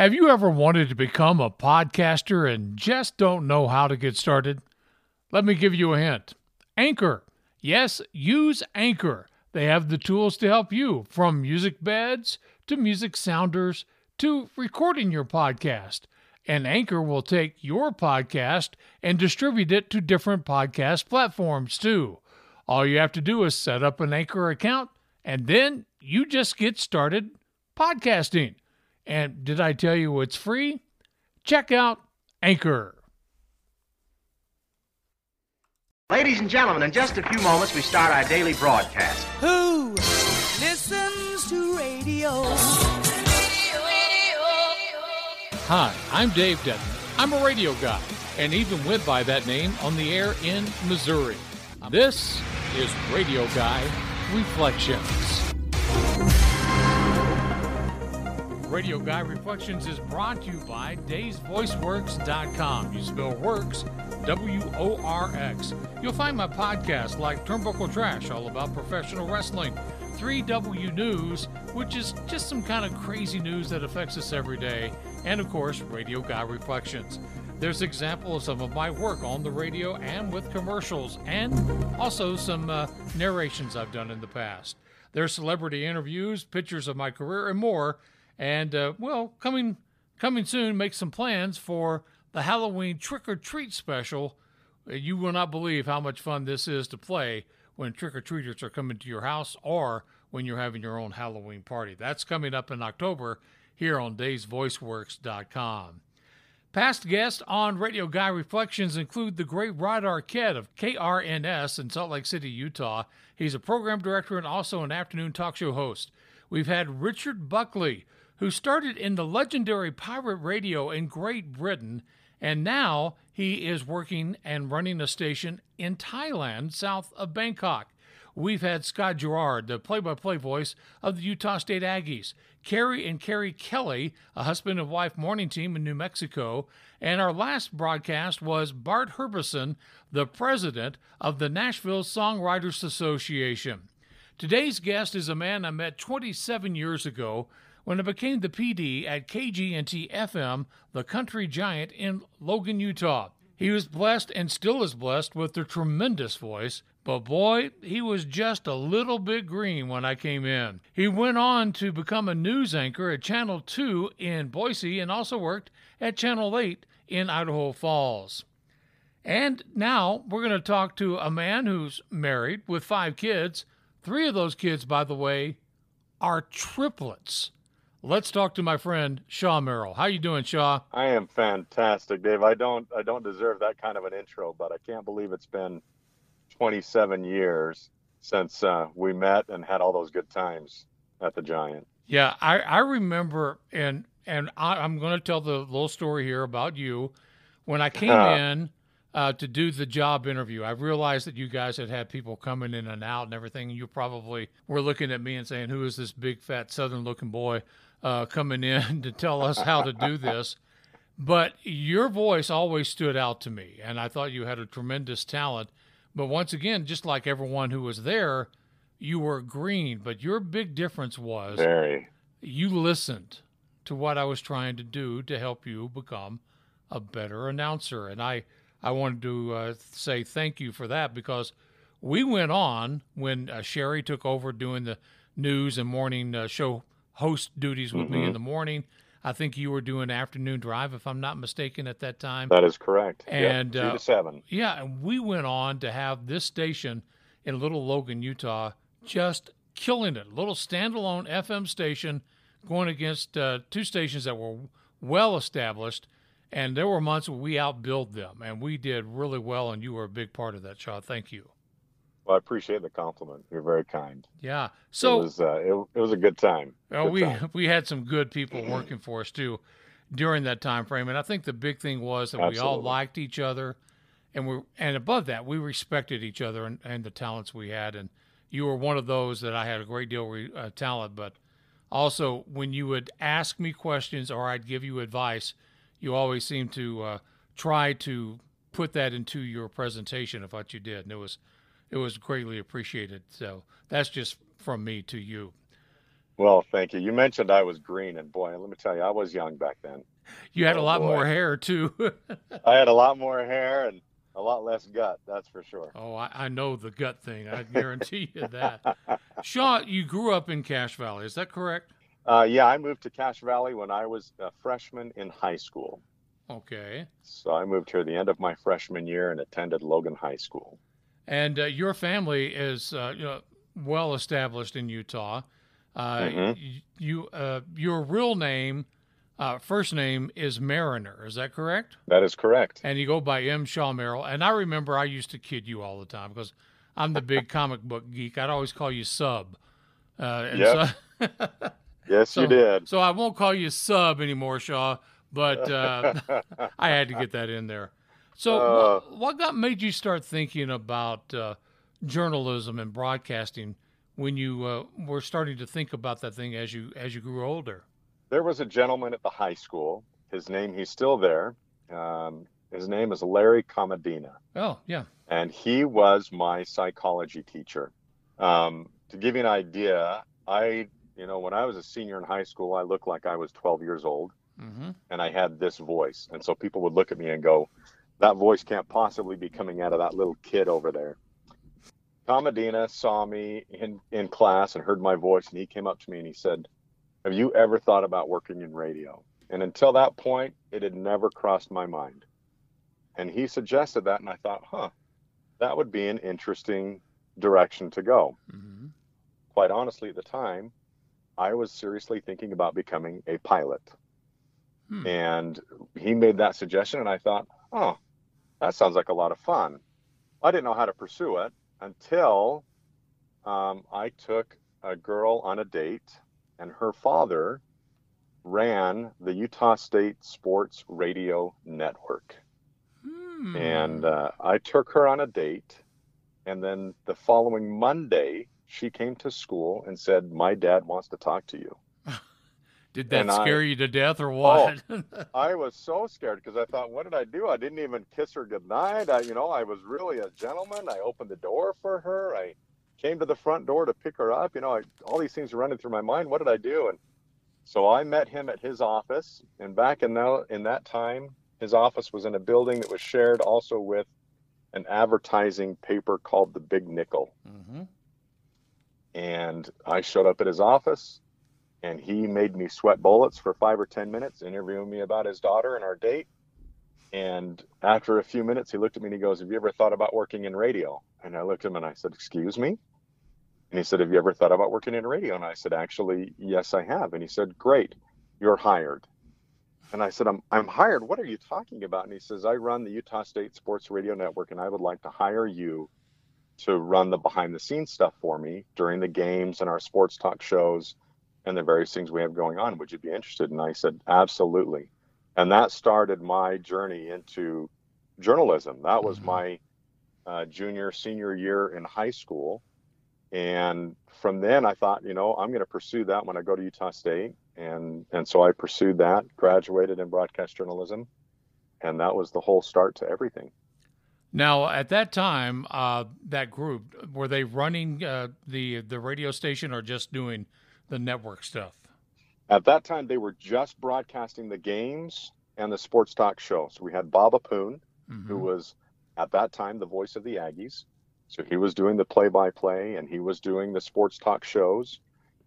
Have you ever wanted to become a podcaster and just don't know how to get started? Let me give you a hint Anchor. Yes, use Anchor. They have the tools to help you from music beds to music sounders to recording your podcast. And Anchor will take your podcast and distribute it to different podcast platforms too. All you have to do is set up an Anchor account and then you just get started podcasting. And did I tell you it's free? Check out Anchor. Ladies and gentlemen, in just a few moments we start our daily broadcast. Who listens to radio? Hi, I'm Dave Denton. I'm a radio guy, and even went by that name on the air in Missouri. This is Radio Guy Reflections. Radio Guy Reflections is brought to you by DavesVoiceWorx.com. You spell works, W O R X. You'll find my podcast like Turnbuckle Trash, all about professional wrestling, 3W News, which is just some kind of crazy news that affects us every day, and of course, Radio Guy Reflections. There's examples of some of my work on the radio and with commercials, and also some uh, narrations I've done in the past. There's celebrity interviews, pictures of my career, and more. And uh, well, coming coming soon, make some plans for the Halloween trick or treat special. Uh, You will not believe how much fun this is to play when trick or treaters are coming to your house or when you're having your own Halloween party. That's coming up in October here on DavesVoiceWorx.com. Past guests on Radio Guy Reflections include the great Rod Arquette of KNRS in Salt Lake City, Utah. He's a program director and also an afternoon talk show host. We've had Richard Buckley, who started in the legendary pirate radio in Great Britain, and now he is working and running a station in Thailand, south of Bangkok. We've had Scott Gerard, the play by play voice of the Utah State Aggies, Carrie and Carrie Kelly, a husband and wife morning team in New Mexico, and our last broadcast was Bart Herbison, the president of the Nashville Songwriters Association. Today's guest is a man I met 27 years ago when I became the PD at KGNT FM, the country giant in Logan, Utah. He was blessed and still is blessed with a tremendous voice, but boy, he was just a little bit green when I came in. He went on to become a news anchor at Channel 2 in Boise and also worked at Channel 8 in Idaho Falls. And now we're going to talk to a man who's married with five kids. Three of those kids, by the way, are triplets. Let's talk to my friend Shaw Merrill. How you doing, Shaw? I am fantastic, Dave. I don't I don't deserve that kind of an intro, but I can't believe it's been 27 years since uh, we met and had all those good times at the Giant. Yeah, I, I remember, and and I, I'm going to tell the little story here about you. When I came in uh, to do the job interview, I realized that you guys had had people coming in and out and everything. And you probably were looking at me and saying, "Who is this big, fat, southern-looking boy uh, coming in to tell us how to do this?" But your voice always stood out to me, and I thought you had a tremendous talent. But once again, just like everyone who was there, you were green. But your big difference was Very. you listened to what I was trying to do to help you become a better announcer. And I, I wanted to uh, say thank you for that because we went on when uh, Sherry took over doing the news and morning uh, show host duties with me in the morning. I think you were doing afternoon drive, if I'm not mistaken, at that time. That is correct. Yep, And, two uh, to seven. Yeah, and we went on to have this station in Little Logan, Utah, just killing it. Little standalone FM station going against uh, two stations that were well established. And there were months where we outbilled them, and we did really well. And you were a big part of that, Shaw. Thank you. Well, I appreciate the compliment. You're very kind. Yeah. it So was uh, it, it was a good time. Well, Good we time. we had some good people working for us too during that time frame, and I think the big thing was that we all liked each other, and we and above that we respected each other and, and the talents we had. And you were one of those that I had a great deal of re- uh, talent, but also when you would ask me questions or I'd give you advice, you always seemed to uh, try to put that into your presentation of what you did, and it was it was greatly appreciated. So that's just from me to you. Well, thank you. You mentioned I was green, and boy, let me tell you, I was young back then. You had a Oh, lot boy. more hair too. I had a lot more hair and a lot less gut, that's for sure. oh, I, I know the gut thing. I guarantee you that. Shaw, you grew up in Cache Valley. Is that correct? Uh, yeah, I moved to Cache Valley when I was a freshman in high school. Okay. So I moved here the end of my freshman year and attended Logan High School. And uh, your family is uh, you know, well established in Utah. Uh, Mhm. y- You, uh, your real name, uh, first name is Mariner. Is that correct? That is correct. And you go by M. Shaw Merrill. And I remember I used to kid you all the time because I'm the big comic book geek. I'd always call you Sub. Uh, and so, Yes, so, you did. So I won't call you Sub anymore, Shaw. But uh, I had to get that in there. So, Uh. what, what got made you start thinking about uh, journalism and broadcasting when you uh, were starting to think about that thing as you as you grew older? there was a gentleman at the high school. His name, he's still there. Um, his name is Larry Comadina. Oh, yeah. and he was my psychology teacher. Um, to give you an idea, I, you know, when I was a senior in high school, I looked like I was 12 years old hmm and I had this voice. And so people would look at me and go, that voice can't possibly be coming out of that little kid over there. Comadina saw me in, in class and heard my voice, and he came up to me and he said, Have you ever thought about working in radio? And until that point, it had never crossed my mind. And he suggested that, and I thought, huh, that would be an interesting direction to go. hmm Quite honestly, at the time, I was seriously thinking about becoming a pilot. Hmm. And he made that suggestion, and I thought, oh, that sounds like a lot of fun. I didn't know how to pursue it until um, I took a girl on a date, and her father ran the Utah State Sports Radio Network. Hmm. And uh, I took her on a date. And then the following Monday, she came to school and said, My dad wants to talk to you. Did that and I- Oh. scare you to death or what? I was so scared because I thought, what did I do? I didn't even kiss her goodnight. I, you know, I was really a gentleman. I opened the door for her. I came to the front door to pick her up. You know, I, all these things were running through my mind. What did I do? And so I met him at his office. And back in that, in that time, his office was in a building that was shared also with an advertising paper called the Big Nickel. hmm And I showed up at his office and he made me sweat bullets for five or 10 minutes, interviewing me about his daughter and our date. And after a few minutes, he looked at me and he goes, Have you ever thought about working in radio? And I looked at him and I said, Excuse me? And he said, Have you ever thought about working in radio? And I said, Actually, yes, I have. And he said, Great, you're hired. And I said, I'm, I'm hired. What are you talking about? And he says, I run the Utah State Sports Radio Network and I would like to hire you to run the behind the scenes stuff for me during the games and our sports talk shows and the various things we have going on. Would you be interested? And I said, absolutely. And that started my journey into journalism. That was Mhm. my uh, junior, senior year in high school. And from then I thought, you know, I'm going to pursue that when I go to Utah State. And, and so I pursued that, graduated in broadcast journalism. And that was the whole start to everything. Now, at that time, uh, that group were they running uh, the the radio station or just doing the network stuff? At that time, they were just broadcasting the games and the sports talk show. So we had Bob Apoon, who Mhm. was at that time the voice of the Aggies. So he was doing the play by play and he was doing the sports talk shows.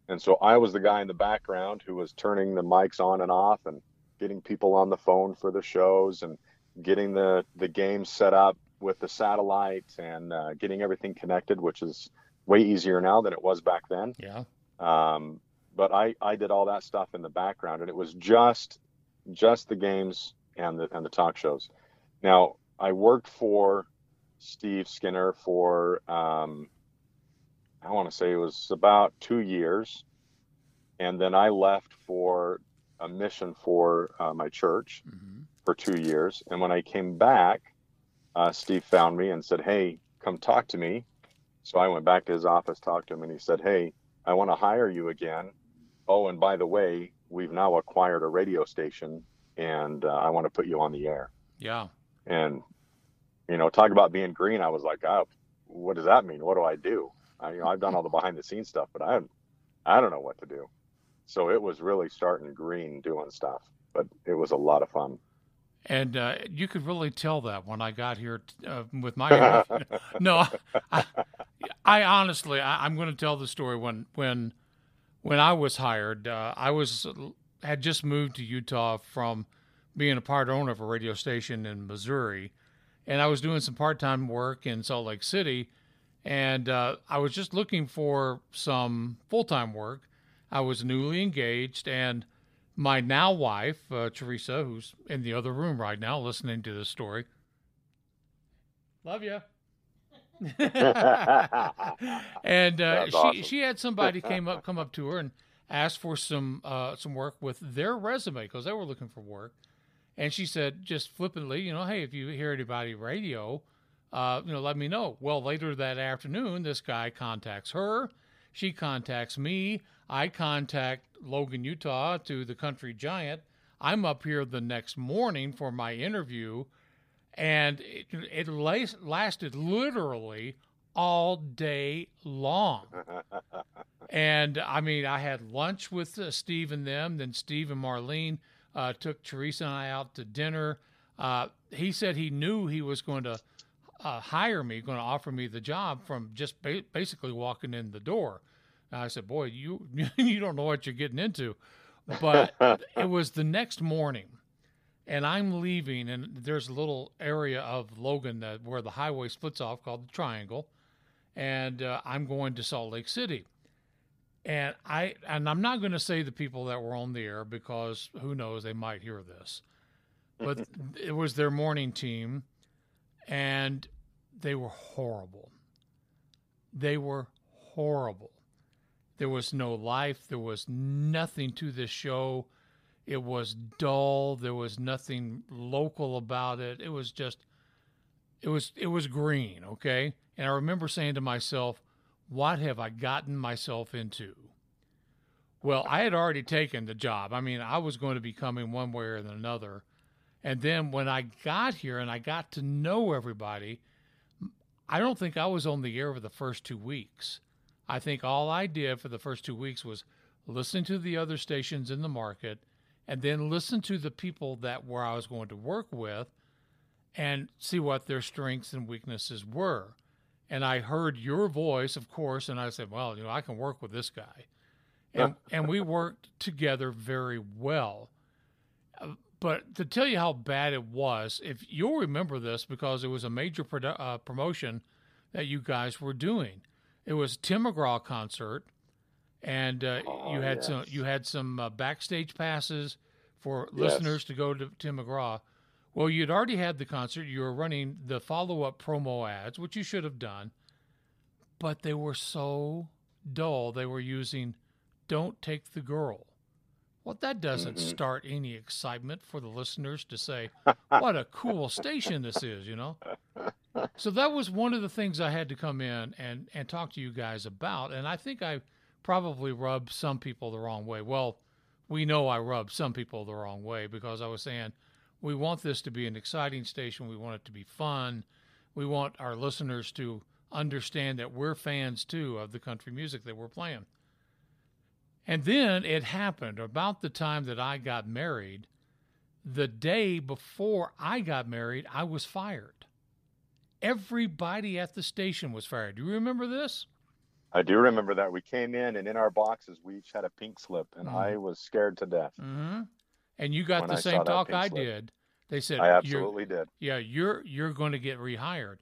And so I was the guy in the background who was turning the mics on and off and getting people on the phone for the shows and getting the, the games set up with the satellite and uh, getting everything connected, which is way easier now than it was back then. Yeah. Um, but I, I did all that stuff in the background and it was just just the games and the and the talk shows. Now I worked for Steve Skinner for um, I want to say it was about two years, and then I left for a mission for uh, my church hmm for two years. And when I came back, uh, Steve found me and said, "Hey, come talk to me." So I went back to his office, talked to him, and he said, "Hey, I want to hire you again. Oh, and by the way, we've now acquired a radio station, and uh, I want to put you on the air." Yeah. And you know, talk about being green. I was like, "Oh, what does that mean? What do I do?" I, you know, I've done all the behind the scenes stuff, but I, I don't know what to do. So it was really starting green doing stuff, but it was a lot of fun. And uh, you could really tell that when I got here uh, with my no, I, I honestly I, am going to tell the story when when when I was hired. Uh, I was had just moved to Utah from being a part owner of a radio station in Missouri, and I was doing some part time work in Salt Lake City, and uh, I was just looking for some full time work. I was newly engaged, and my now wife, uh, Teresa, who's in the other room right now listening to this story. Love you. and uh, she awesome. she had somebody came up come up to her and asked for some uh, some work with their resume because they were looking for work, and she said just flippantly, you know, hey, if you hear anybody radio, uh, you know, let me know. Well, later that afternoon, this guy contacts her, she contacts me, I contact Logan, Utah to the Country Giant. I'm up here the next morning for my interview, and it, it lasted literally all day long. and I mean, I had lunch with uh, Steve and them. Then Steve and Marlene uh, took Teresa and I out to dinner. Uh, he said he knew he was going to uh, hire me, going to offer me the job from just ba- basically walking in the door. And I said, "Boy, you you don't know what you're getting into." But it was the next morning, and I'm leaving, and there's a little area of Logan that where the highway splits off called the Triangle, and uh, I'm going to Salt Lake City. And I and I'm not going to say the people that were on the air because who knows they might hear this, but it was their morning team, and they were horrible. They were horrible. There was no life. There was nothing to this show. It was dull. There was nothing local about it. It was just, it was it was green. Okay, and I remember saying to myself, "What have I gotten myself into?" Well, I had already taken the job. I mean, I was going to be coming one way or another. And then when I got here and I got to know everybody, I don't think I was on the air for the first two weeks. I think all I did for the first two weeks was listen to the other stations in the market and then listen to the people that where I was going to work with and see what their strengths and weaknesses were. And I heard your voice, of course, and I said, well, you know, I can work with this guy. And, and we worked together very well. Uh, but to tell you how bad it was, if you'll remember this because it was a major produ- uh, promotion that you guys were doing it was Tim McGraw concert, and uh, oh, you had yes. some you had some uh, backstage passes for yes. listeners to go to Tim McGraw. Well, you'd already had the concert. You were running the follow up promo ads, which you should have done, but they were so dull. They were using "Don't take the girl." Well, that doesn't mm-hmm. start any excitement for the listeners to say, "What a cool station this is," you know so that was one of the things I had to come in and, and talk to you guys about. And I think I probably rubbed some people the wrong way. Well, we know I rubbed some people the wrong way because I was saying we want this to be an exciting station. We want it to be fun. We want our listeners to understand that we're fans too of the country music that we're playing. And then it happened about the time that I got married. The day before I got married, I was fired everybody at the station was fired. Do you remember this? I do remember that. We came in, and in our boxes, we each had a pink slip, and mm-hmm. I was scared to death. Mm-hmm. And you got the I same talk I slip. did. They said, "I absolutely did." Yeah, you're you're going to get rehired,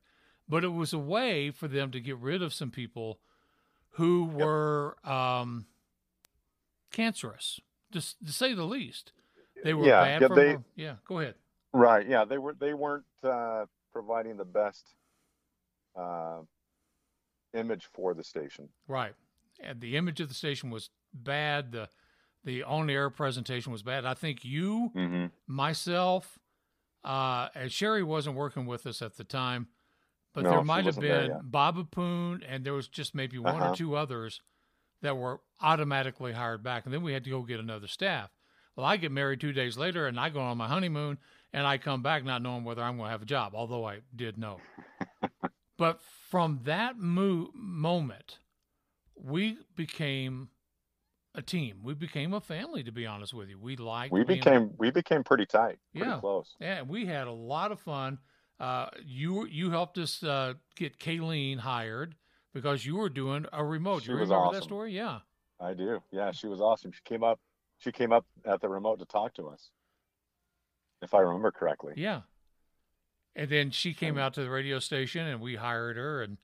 but it was a way for them to get rid of some people who yep. were um, cancerous, to, to say the least. They were yeah, bad. Yeah, they, yeah, go ahead. Right. Yeah, they were. They weren't. Uh, providing the best uh, image for the station. Right, and the image of the station was bad. The the on air presentation was bad. I think you, mm-hmm. myself, uh, and Sherry wasn't working with us at the time, but no, there might have been Bob Poon, and there was just maybe one uh-huh. or two others that were automatically hired back, and then we had to go get another staff. Well, I get married two days later, and I go on my honeymoon, and I come back not knowing whether I'm going to have a job, although I did know. but from that mo- moment, we became a team. We became a family, to be honest with you. We liked. We being- became we became pretty tight, pretty Yeah. close. Yeah, we had a lot of fun. Uh, you you helped us uh, get Kayleen hired because you were doing a remote. She you was remember that story? Yeah. I do. Yeah, she was awesome. She came up. She came up at the remote to talk to us, if I remember correctly. Yeah. And then she came out to the radio station and we hired her and,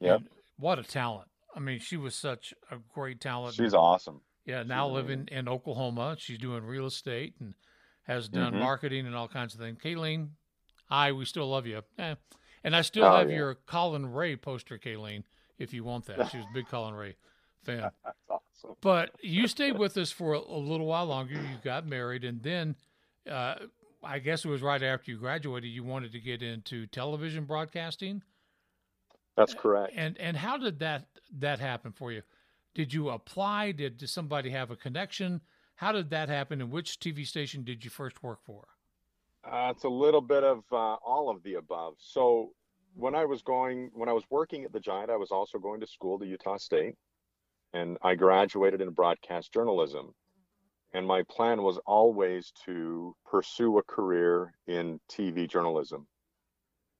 yeah. what a talent. I mean, she was such a great talent. She's awesome. yeah, now living in Oklahoma. She's doing real estate and has done Mhm. marketing and all kinds of things. Kayleen, hi, we still love you. Eh. And I still Oh, have yeah. your Collin Raye poster, Kayleen, if you want that. She was a big Collin Raye fan. That's awesome. But you stayed with us for a, a little while longer. You got married, and then uh, I guess it was right after you graduated. You wanted to get into television broadcasting, That's correct. and and how did that that happen for you? Did you apply? Did, did somebody have a connection? How did that happen? And which TV station did you first work for? Uh, it's a little bit of uh, all of the above. So when I was going, when I was working at the Giant, I was also going to school to Utah State, and I graduated in broadcast journalism. And my plan was always to pursue a career in TV journalism.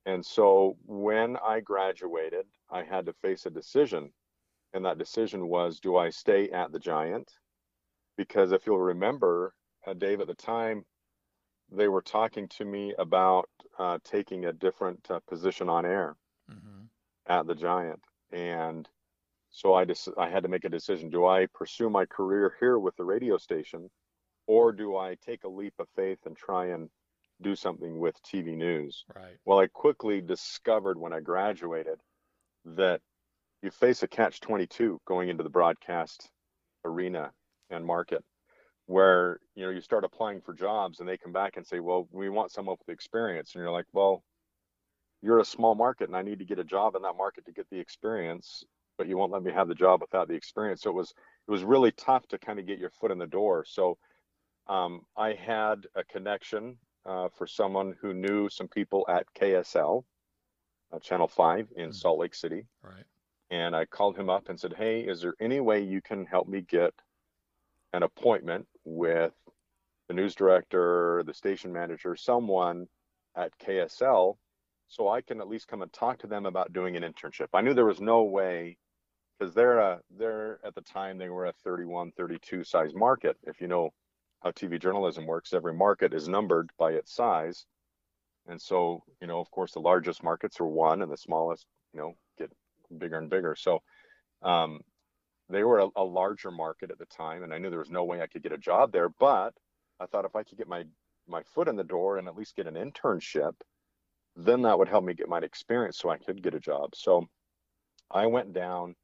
And so when I graduated, I had to face a decision. And that decision was do I stay at the Giant? Because if you'll remember, uh, Dave, at the time, they were talking to me about uh, taking a different uh, position on air Mm-hmm. at the Giant, and so I just I had to make a decision: do I pursue my career here with the radio station, or do I take a leap of faith and try and do something with TV news? Right. Well, I quickly discovered when I graduated that you face a catch 22 going into the broadcast arena and market where you know you start applying for jobs and they come back and say well we want someone with experience and you're like well you're a small market and i need to get a job in that market to get the experience but you won't let me have the job without the experience so it was it was really tough to kind of get your foot in the door so um, i had a connection uh, for someone who knew some people at ksl uh, channel 5 in Mhm. salt lake city Right. and I called him up and said, "Hey, is there any way you can help me get an appointment with the news director, the station manager, someone at KSL, so I can at least come and talk to them about doing an internship?" I knew there was no way because they're a they're at the time they were a 31, 32 size market. If you know how TV journalism works, every market is numbered by its size. And so, you know, of course, the largest markets are one, and the smallest, you know, get bigger and bigger. So um, they were a, a larger market at the time, and I knew there was no way I could get a job there. But I thought if I could get my my foot in the door and at least get an internship, then that would help me get my experience so I could get a job. So I went down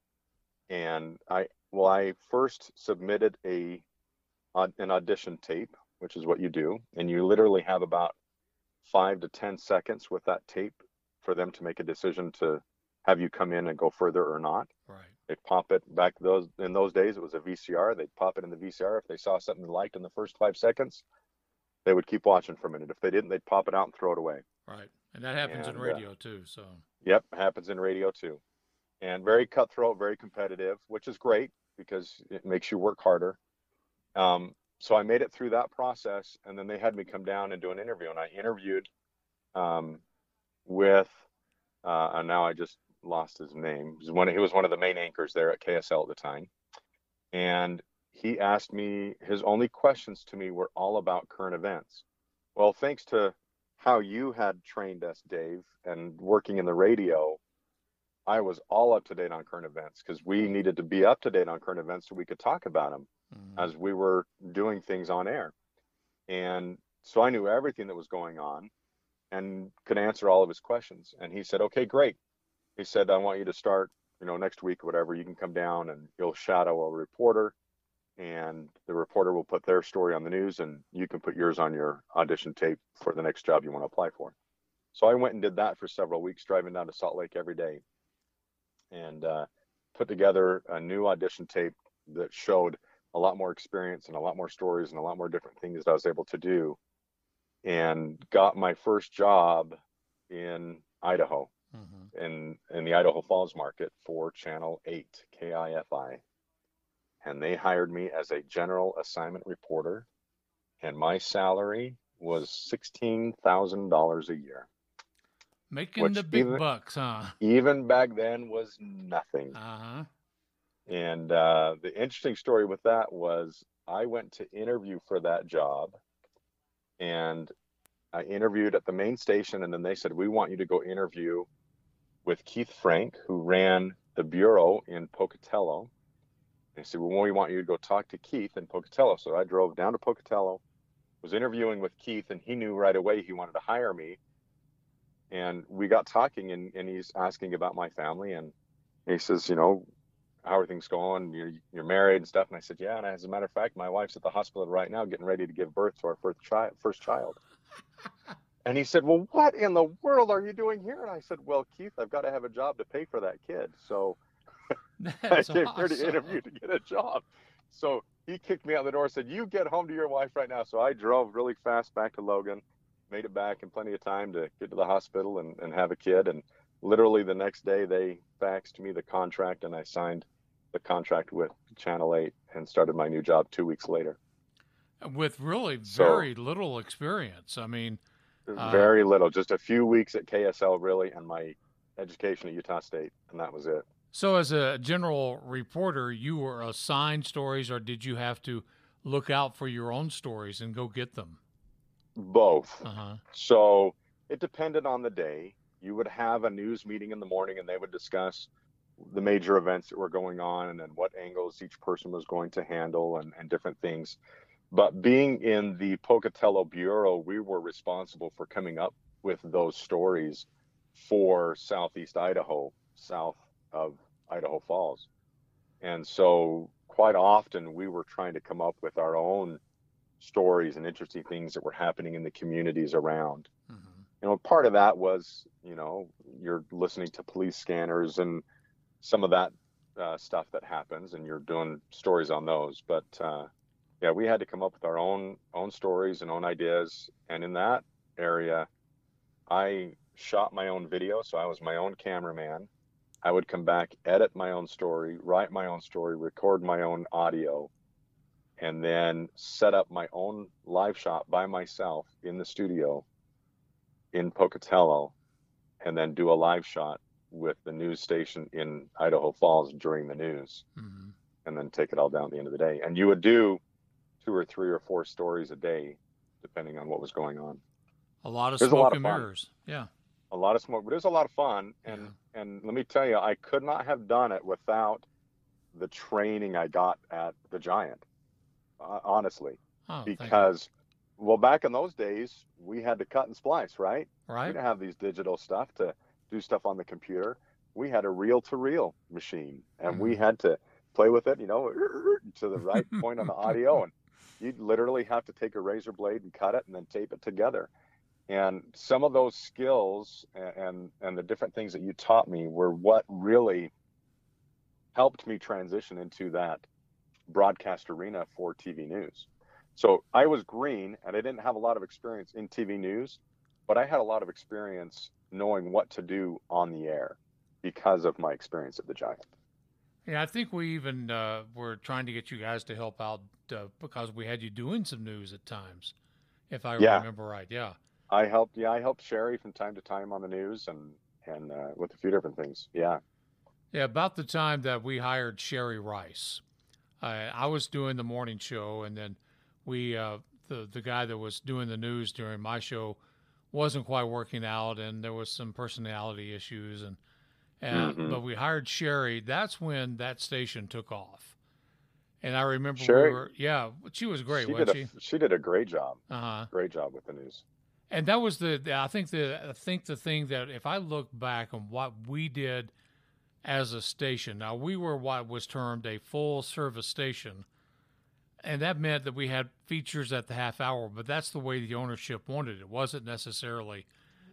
and I well I first submitted a an audition tape, which is what you do, and you literally have about five to ten seconds with that tape for them to make a decision to have you come in and go further or not. Right. They pop it back those in those days it was a VCR. They'd pop it in the VCR. If they saw something they liked in the first five seconds, they would keep watching for a minute. If they didn't, they'd pop it out and throw it away. Right. And that happens in And, uh, radio too. So Yep, happens in radio too. And very cutthroat, very competitive, which is great because it makes you work harder. Um, so I made it through that process, and then they had me come down and do an interview, and I interviewed um, with, uh, and now I just lost his name. He was, one, he was one of the main anchors there at KSL at the time, and he asked me. His only questions to me were all about current events. Well, thanks to how you had trained us, Dave, and working in the radio, I was all up to date on current events because we needed to be up to date on current events so we could talk about them mhm. as we were doing things on air. And so I knew everything that was going on and could answer all of his questions. And he said, okay, great. He said, I want you to start, you know, next week or whatever. You can come down and you'll shadow a reporter and the reporter will put their story on the news and you can put yours on your audition tape for the next job you want to apply for. So I went and did that for several weeks, driving down to Salt Lake every day and uh, put together a new audition tape that showed a lot more experience and a lot more stories and a lot more different things that I was able to do and got my first job in Idaho Mhm. in in the Idaho Falls market for Channel 8 KIFI and they hired me as a general assignment reporter, and my salary was sixteen thousand dollars a year. Making Which the big even- bucks, huh? Even back then was nothing. Uh huh. And uh, the interesting story with that was I went to interview for that job and I interviewed at the main station. And then they said, We want you to go interview with Keith Frank, who ran the bureau in Pocatello. They said, Well, we want you to go talk to Keith in Pocatello. So I drove down to Pocatello, was interviewing with Keith, and he knew right away he wanted to hire me. And we got talking, and, and he's asking about my family. And he says, You know, how are things going? You're, you're married and stuff. And I said, yeah. And as a matter of fact, my wife's at the hospital right now getting ready to give birth to our first child. First child. and he said, well, what in the world are you doing here? And I said, well, Keith, I've got to have a job to pay for that kid. So I came here to interview to get a job. So he kicked me out the door and said, you get home to your wife right now. So I drove really fast back to Logan, made it back in plenty of time to get to the hospital and, and have a kid. And literally the next day they faxed me the contract and I signed the contract with Channel 8 and started my new job two weeks later. With really So- very little experience. I mean, Uh, Very little, just a few weeks at KSL really, and my education at Utah State, and that was it. so as a general reporter, you were assigned stories, or did you have to look out for your own stories and go get them? Both. Uh huh. So it depended on the day. You would have a news meeting in the morning and they would discuss the major events that were going on and then what angles each person was going to handle and, and different things. But being in the Pocatello Bureau, we were responsible for coming up with those stories for Southeast Idaho, south of Idaho Falls. And so quite often we were trying to come up with our own stories and interesting things that were happening in the communities around. Hmm you know part of that was you know you're listening to police scanners and some of that uh, stuff that happens and you're doing stories on those. But uh, yeah we had to come up with our own own stories and own ideas. And in that area i shot my own video so i was my own cameraman. I would come back edit my own story write my own story record my own audio and then set up my own live shot by myself in the studio in Pocatello and then do a live shot with the news station in Idaho Falls during the news hmm and then take it all down at the end of the day. And you would do two or three or four stories a day, depending on what was going on. A lot of There's smoke lot of and fun. mirrors. Yeah. A lot of smoke, but it was a lot of fun. And and let me tell you, I could not have done it without the training I got at the Giant. Uh, honestly, Oh, because well, back in those days, we had to cut and splice, right? Right. We didn't have these digital stuff to do stuff on the computer. We had a reel to reel machine and we Mm-hmm. had to play with it, you know, to the right point on the audio. And you'd literally have to take a razor blade and cut it and then tape it together. And some of those skills a- and, and the different things that you taught me were what really helped me transition into that broadcast arena for TV news. So I was green and I didn't have a lot of experience in TV news, but I had a lot of experience knowing what to do on the air because of my experience at the Giant. Yeah, I think we even uh, were trying to get you guys to help out uh, because we had you doing some news at times, if I Yeah. remember right. Yeah. I helped, yeah, I helped Sherry from time to time on the news and and uh, with a few different things. Yeah, Yeah, about the time that we hired Sherry Rice, I I was doing the morning show, and then we uh, the the guy that was doing the news during my show wasn't quite working out, and there was some personality issues, and and Mhm. but we hired Sherry. That's when that station took off, and I remember Sherry? we were yeah, she was great, she wasn't did she? a she did a great job, Uh huh. great job with the news. And that was the I think the I think the thing that if I look back on what we did as a station, now we were what was termed a full service station, and that meant that we had features at the half hour, but that's the way the ownership wanted it. It wasn't necessarily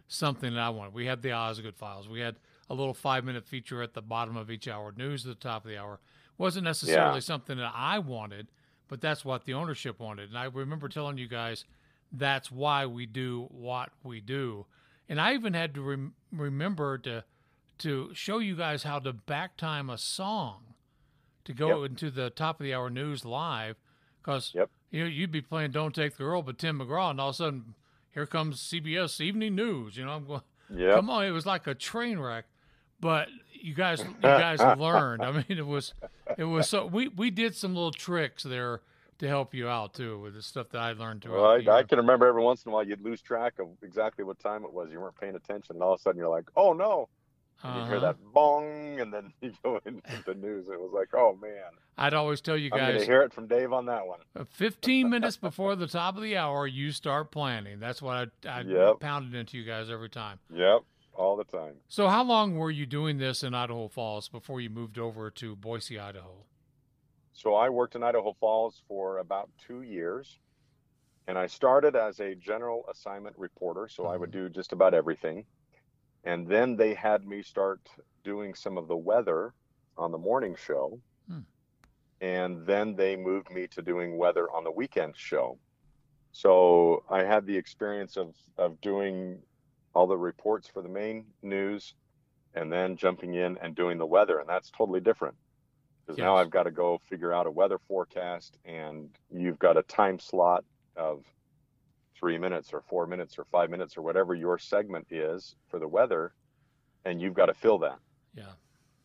something that I wanted. We had the Osgood files. We had a little five minute feature at the bottom of each hour, news at the top of the hour. wasn't necessarily Yeah. something that I wanted, but that's what the ownership wanted. And I remember telling you guys that's why we do what we do. And I even had to rem- remember to to show you guys how to back time a song to go into the top of the hour news live because Yep. you know you'd be playing "Don't Take the Girl" but Tim McGraw, and all of a sudden here comes CBS Evening News. You know, I'm going, Yeah. come on, it was like a train wreck, but you guys, you guys learned. I mean, it was, it was so we we did some little tricks there to help you out too with the stuff that I learned throughout Well, I, I can remember every once in a while you'd lose track of exactly what time it was. You weren't paying attention, and all of a sudden you're like, "Oh no!" And you hear Uh-huh. that bong, and then you go into the news. It was like, "Oh man!" I'd always tell you guys. I'm gonna hear it from Dave on that one. Uh, 15 minutes before the top of the hour, you start planning. That's what I, I Yep. pounded into you guys every time. Yep, all the time. So, how long were you doing this in Idaho Falls before you moved over to Boise, Idaho? So I worked in Idaho Falls for about two years, and I started as a general assignment reporter. So I would do just about everything, and then they had me start doing some of the weather on the morning show, Hmm. and then they moved me to doing weather on the weekend show. So I had the experience of of doing all the reports for the main news, and then jumping in and doing the weather, and that's totally different because now I've got to go figure out a weather forecast, and you've got a time slot of three minutes or four minutes or five minutes or whatever your segment is for the weather, and you've got to fill that. Yeah.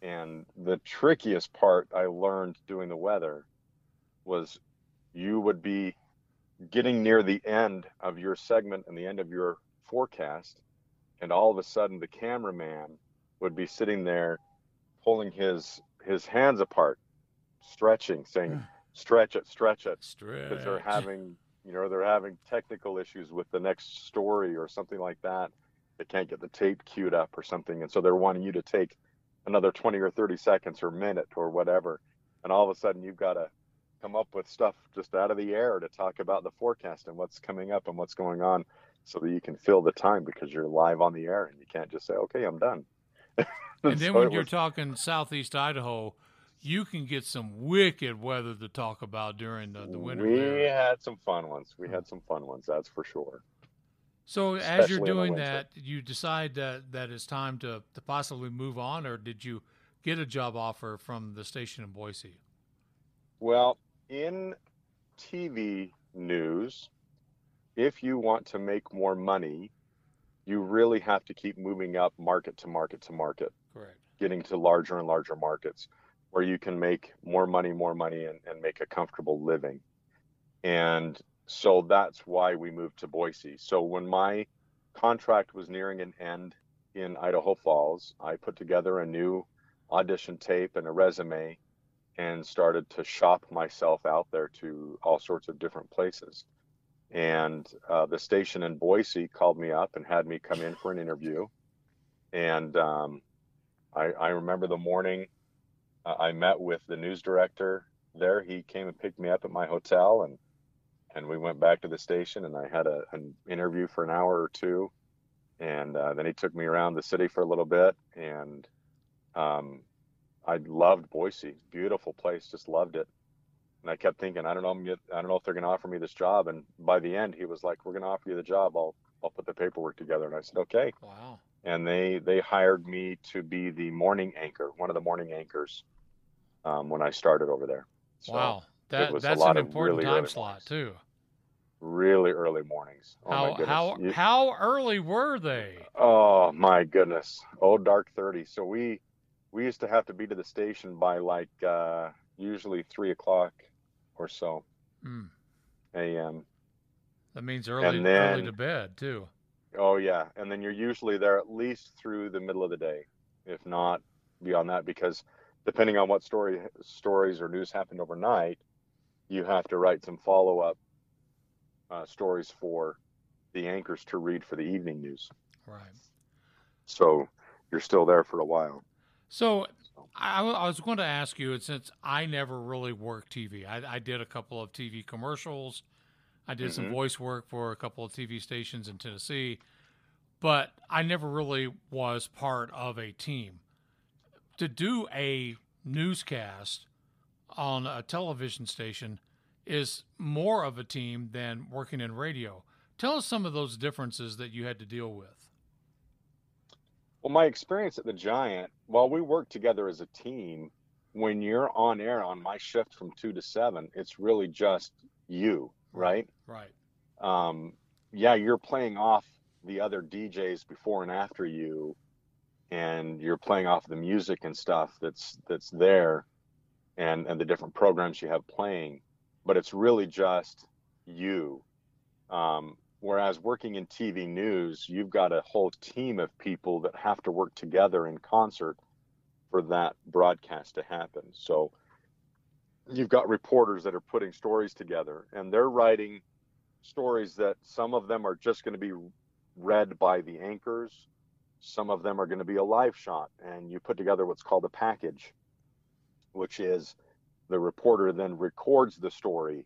And the trickiest part I learned doing the weather was you would be getting near the end of your segment and the end of your forecast, and all of a sudden the cameraman would be sitting there pulling his his hands apart, stretching, saying, mm. "Stretch it, stretch it," because they're having you know they're having technical issues with the next story or something like that. They can't get the tape queued up or something, and so they're wanting you to take another 20 or 30 seconds or minute or whatever, and all of a sudden you've got to come up with stuff just out of the air to talk about the forecast and what's coming up and what's going on so that you can fill the time because you're live on the air and you can't just say okay i'm done And then So when you're talking southeast Idaho, you can get some wicked weather to talk about during the, the winter. we there. had some fun ones we had some fun ones that's for sure So as you're especially in the doing that, you decide that, that it's time to, to possibly move on, or did you get a job offer from the station in Boise? Well, in TV news, if you want to make more money, you really have to keep moving up market to market to market, Correct. getting to larger and larger markets where you can make more money, more money, and, and make a comfortable living. And so that's why we moved to Boise. So when my contract was nearing an end in Idaho Falls, I put together a new audition tape and a resume and started to shop myself out there to all sorts of different places. And uh, the station in Boise called me up and had me come in for an interview. And um, I, I remember the morning I met with the news director there. He came and picked me up at my hotel, and and we went back to the station. And I had a, an interview for an hour or two, and uh, then he took me around the city for a little bit. And um, I loved Boise, beautiful place, just loved it. And I kept thinking, I don't know, I don't know if they're going to offer me this job. And by the end, he was like, "We're going to offer you the job. I'll I'll put the paperwork together." And I said, "Okay." Wow. And they they hired me to be the morning anchor, one of the morning anchors, um, when I started over there. So wow. That that's an important really time slot mornings. too. Really early mornings. Oh my how goodness. how You- how early were they? Oh my goodness. Oh dark thirty. So we we used to have to be to the station by like uh usually three o'clock or so Hmm. AM. That means early And early to bed too. Oh yeah. And then you're usually there at least through the middle of the day, if not beyond that, because depending on what story stories or news happened overnight, you have to write some follow up uh, stories for the anchors to read for the evening news. Right. So you're still there for a while. So I, I was going to ask you, and since I never really worked TV, I, I did a couple of TV commercials. I did some Mhm. voice work for a couple of TV stations in Tennessee, but I never really was part of a team. To do a newscast on a television station is more of a team than working in radio. Tell us some of those differences that you had to deal with. Well, my experience at the Giant, while we worked together as a team, when you're on air on my shift from two to seven, it's really just you, right? Right. Um, yeah, you're playing off the other DJs before and after you, and you're playing off the music and stuff that's that's there, and and the different programs you have playing, but it's really just you. Um, whereas working in TV news, you've got a whole team of people that have to work together in concert for that broadcast to happen. So you've got reporters that are putting stories together and they're writing stories that some of them are just going to be read by the anchors. Some of them are going to be a live shot and you put together what's called a package, which is the reporter then records the story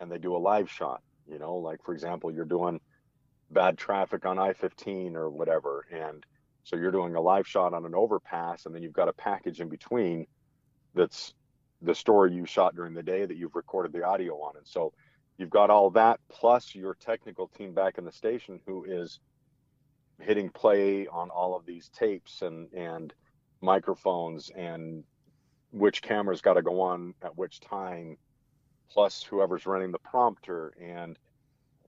and they do a live shot, you know, like for example, you're doing bad traffic on I-15 or whatever and so you're doing a live shot on an overpass, and then you've got a package in between that's the story you shot during the day that you've recorded the audio on. And so you've got all that plus your technical team back in the station who is hitting play on all of these tapes and and microphones and which camera's got to go on at which time plus whoever's running the prompter. And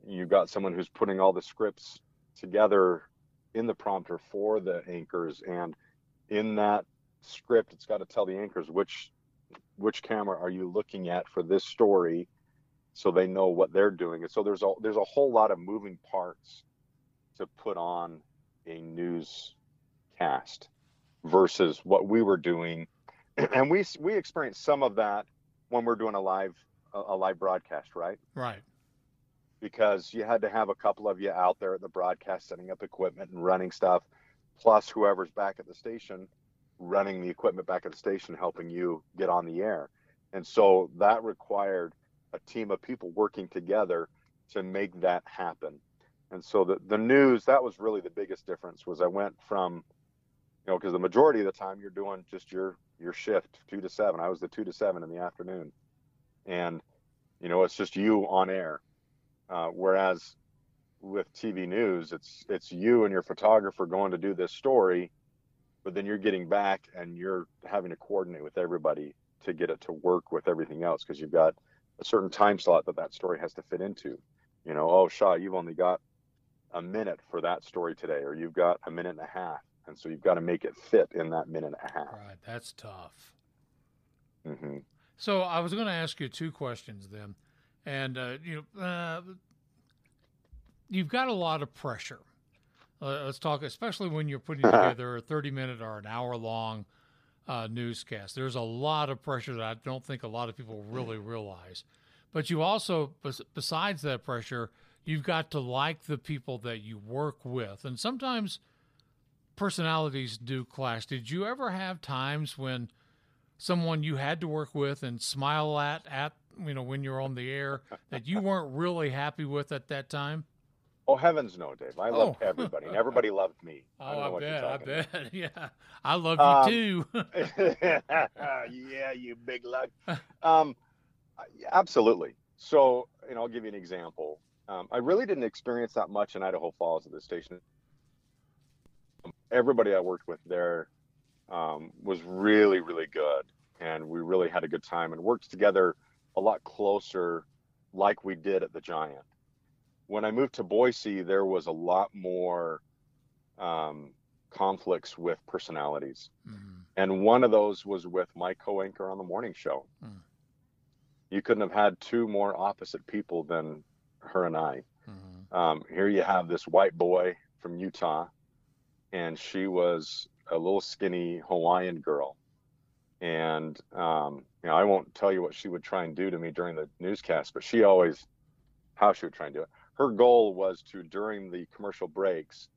you've got someone who's putting all the scripts together in the prompter for the anchors. And in that script it's got to tell the anchors which which camera are you looking at for this story so they know what they're doing. And so there's a there's a whole lot of moving parts to put on a news cast versus what we were doing and we we experienced some of that when we're doing a live a live broadcast right Right. because you had to have a couple of you out there at the broadcast setting up equipment and running stuff, plus whoever's back at the station running the equipment back at the station helping you get on the air. And so that required a team of people working together to make that happen. And so the, the news, that was really the biggest difference was I went from, you know, because the majority of the time you're doing just your your shift two to seven. I was the two to seven in the afternoon. And, you know, it's just you on air uh, whereas with TV news, it's it's you and your photographer going to do this story, but then you're getting back and you're having to coordinate with everybody to get it to work with everything else because you've got a certain time slot that that story has to fit into. You know, oh, Shaw, you've only got a minute for that story today, or you've got a minute and a half, and so you've got to make it fit in that minute and a half. Right. That's tough. hmm So I was going to ask you two questions then, and uh, you know, uh, you've got a lot of pressure. Uh, let's talk, especially when you're putting together a 30 minute or an hour long uh, newscast. There's a lot of pressure that I don't think a lot of people really realize. But you also, besides that pressure, you've got to like the people that you work with, and sometimes personalities do clash. Did you ever have times when someone you had to work with and smile at at you know when you're on the air that you weren't really happy with at that time? Oh heavens no, Dave! I loved Oh. everybody, and everybody loved me. Oh, I, you're bet, I talking about. Yeah, I love Um, you too. yeah, you big luck. Um, yeah, absolutely. So, you know, I'll give you an example. Um, I really didn't experience that much in Idaho Falls at the station. Everybody I worked with there um, was really, really good, and we really had a good time and worked together a lot closer, like we did at the Giant. When I moved to Boise, there was a lot more um, conflicts with personalities Mhm. and one of those was with my co-anchor on the morning show. Hmm. You couldn't have had two more opposite people than her and I. Mhm. Um, here you have this white boy from Utah, and she was a little skinny Hawaiian girl. And um, you know, I won't tell you what she would try and do to me during the newscast, but she always how she would try and do it. Her goal was to during the commercial breaks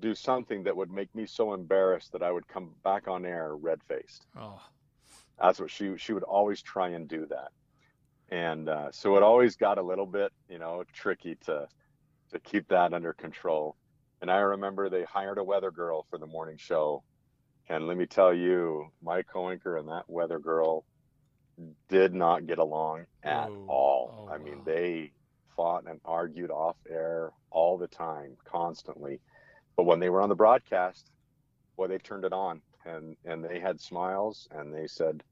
do something that would make me so embarrassed that I would come back on air red faced. Oh, That's what she she would always try and do that, and uh, so it always got a little bit you know tricky to to keep that under control. And I remember they hired a weather girl for the morning show, and let me tell you, my co-anchor and that weather girl did not get along at Oh, all. oh, I mean, wow. they fought and argued off air all the time, constantly. But when they were on the broadcast, boy, they turned it on and and they had smiles and they said,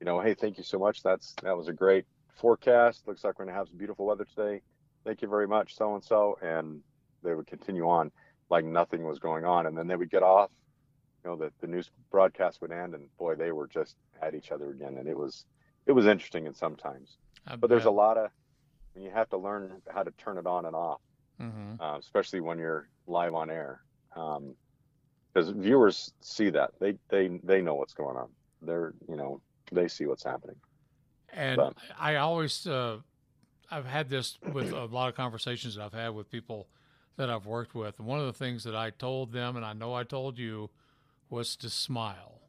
you know, hey, thank you so much. That's that was a great forecast. Looks like we're gonna have some beautiful weather today. Thank you very much, so and so. And they would continue on like nothing was going on. And then they would get off, you know, the, the news broadcast would end and boy, they were just at each other again. And it was it was interesting and sometimes. But there's a lot of you have to learn how to turn it on and off Mhm. uh, especially when you're live on air, Um, because viewers see that they they they know what's going on. They're you know they see what's happening. And But- I always, uh, I've had this with a lot of conversations that I've had with people that I've worked with. And one of the things that I told them, and I know I told you, was to smile.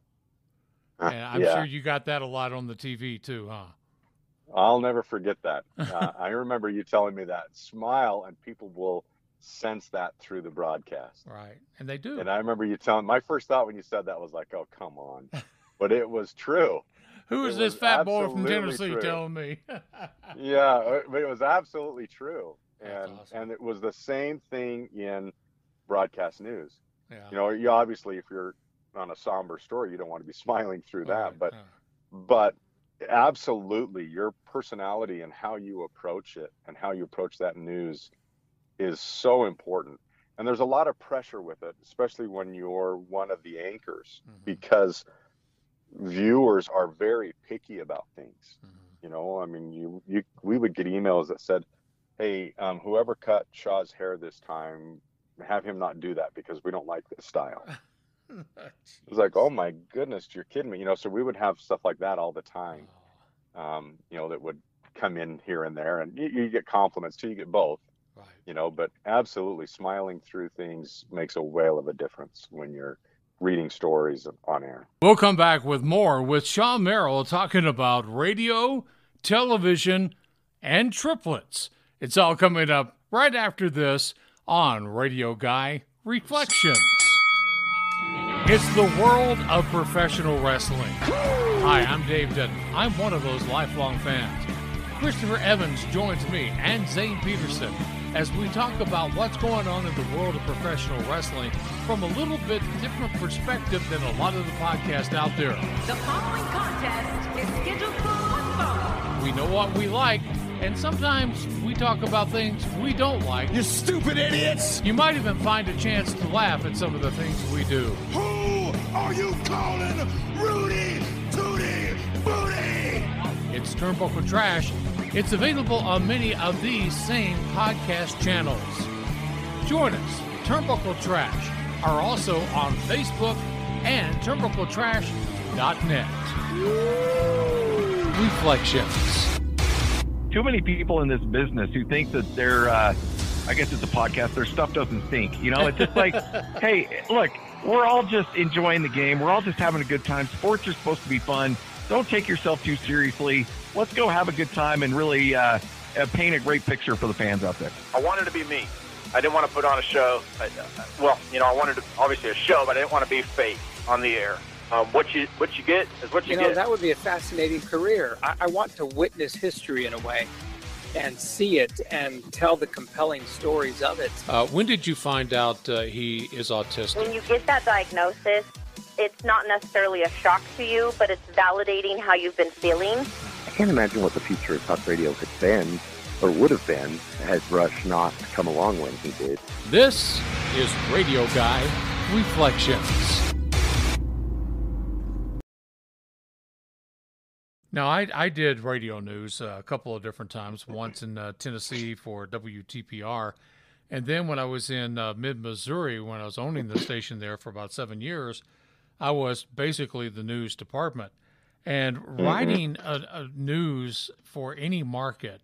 And I'm yeah, sure you got that a lot on the TV too, huh? I'll never forget that. Uh, I remember you telling me that. Smile, and people will sense that through the broadcast. Right. And they do. And I remember you telling. My first thought when you said that was like, "Oh, come on," but it was true. Who is this fat boy from Tennessee true. telling me? Yeah, uh, but it was absolutely true, and awesome. and it was the same thing in broadcast news. yeah. you know you obviously if you're on a somber story you don't want to be smiling through that Right, but yeah. but absolutely your personality and how you approach it and how you approach that news is so important and there's a lot of pressure with it especially when you're one of the anchors Mhm, because viewers are very picky about things mhm. you know i mean you you we would get emails that said hey um, whoever cut shaw's hair this time have him not do that because we don't like this style it was like, oh my goodness, you're kidding me. You know, so we would have stuff like that all the time, um, you know, that would come in here and there. And you, you get compliments too, you get both, Right. you know, but absolutely smiling through things makes a whale of a difference when you're reading stories on air. We'll come back with more with Shaw Merrill talking about radio, television, and triplets. It's all coming up right after this on Radio Guy Reflections. It's the world of professional wrestling. Hi, I'm Dave Dutton. I'm one of those lifelong fans. Christopher Evans joins me and Zane Peterson as we talk about what's going on in the world of professional wrestling from a little bit different perspective than a lot of the podcasts out there. The following contest is scheduled for one fall. We know what we like, and sometimes we talk about things we don't like. You stupid idiots! You might even find a chance to laugh at some of the things we do. Who are you calling Rudy Tooty Booty? It's Turnbuckle Trash. It's available on many of these same podcast channels. Join us. Turnbuckle Trash are also on Facebook and turnbuckletrash.net. Reflections. too many people in this business who think that they're uh, I guess it's a podcast, their stuff doesn't stink. You know, it's just like, hey, look, we're all just enjoying the game. We're all just having a good time. Sports are supposed to be fun. Don't take yourself too seriously. Let's go have a good time and really uh, uh, paint a great picture for the fans out there. I wanted to be me. I didn't want to put on a show. I, uh, well, you know, I wanted to obviously a show, but I didn't want to be fake on the air. Um, what you what you get is what you, You know, get. that would be a fascinating career. I, I want to witness history in a way and see it and tell the compelling stories of it. Uh, when did you find out uh, he is autistic? When you get that diagnosis, it's not necessarily a shock to you, but it's validating how you've been feeling. I can't imagine what the future of talk radio could been or would have been had Rush not come along when he did. This is Radio Guy Reflections. Now, I, I did radio news uh, a couple of different times, once in uh, Tennessee for WTPR. And then when I was in uh, mid Missouri, when I was owning the station there for about seven years, I was basically the news department. And writing a, a news for any market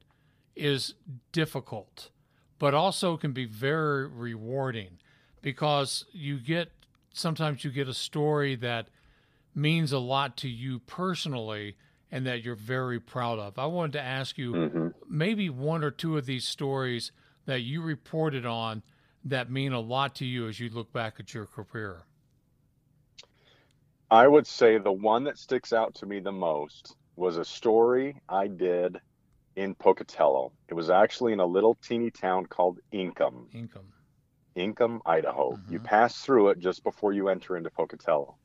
is difficult, but also can be very rewarding because you get sometimes you get a story that means a lot to you personally and that you're very proud of. I wanted to ask you Mhm. maybe one or two of these stories that you reported on that mean a lot to you as you look back at your career. I would say the one that sticks out to me the most was a story I did in Pocatello. It was actually in a little teeny town called Inkum, Income. Inkum, Idaho. Mhm. You pass through it just before you enter into Pocatello.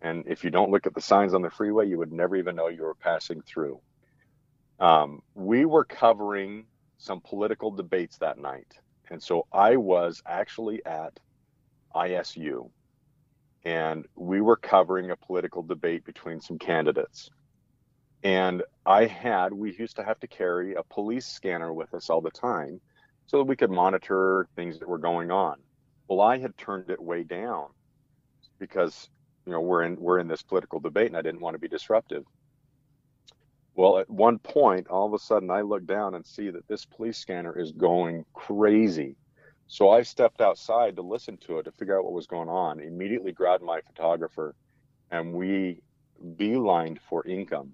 And if you don't look at the signs on the freeway, you would never even know you were passing through. Um, we were covering some political debates that night. And so I was actually at ISU and we were covering a political debate between some candidates. And I had, we used to have to carry a police scanner with us all the time so that we could monitor things that were going on. Well, I had turned it way down because, you know, we're in we're in this political debate and I didn't want to be disruptive. Well, at one point, all of a sudden I look down and see that this police scanner is going crazy. So I stepped outside to listen to it to figure out what was going on. Immediately grabbed my photographer and we beelined for Inkum.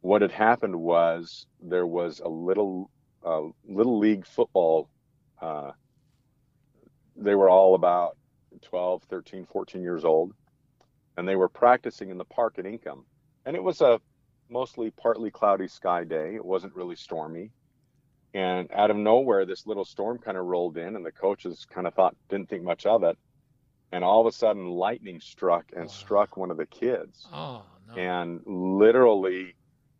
What had happened was there was a little uh, little league football. Uh, they were all about 12, 13, 14 years old, and they were practicing in the park at Inkum. And it was a mostly partly cloudy sky day. It wasn't really stormy. And out of nowhere, this little storm kind of rolled in, and the coaches kind of thought, didn't think much of it. And all of a sudden, lightning struck and wow. struck one of the kids. Oh, no. And literally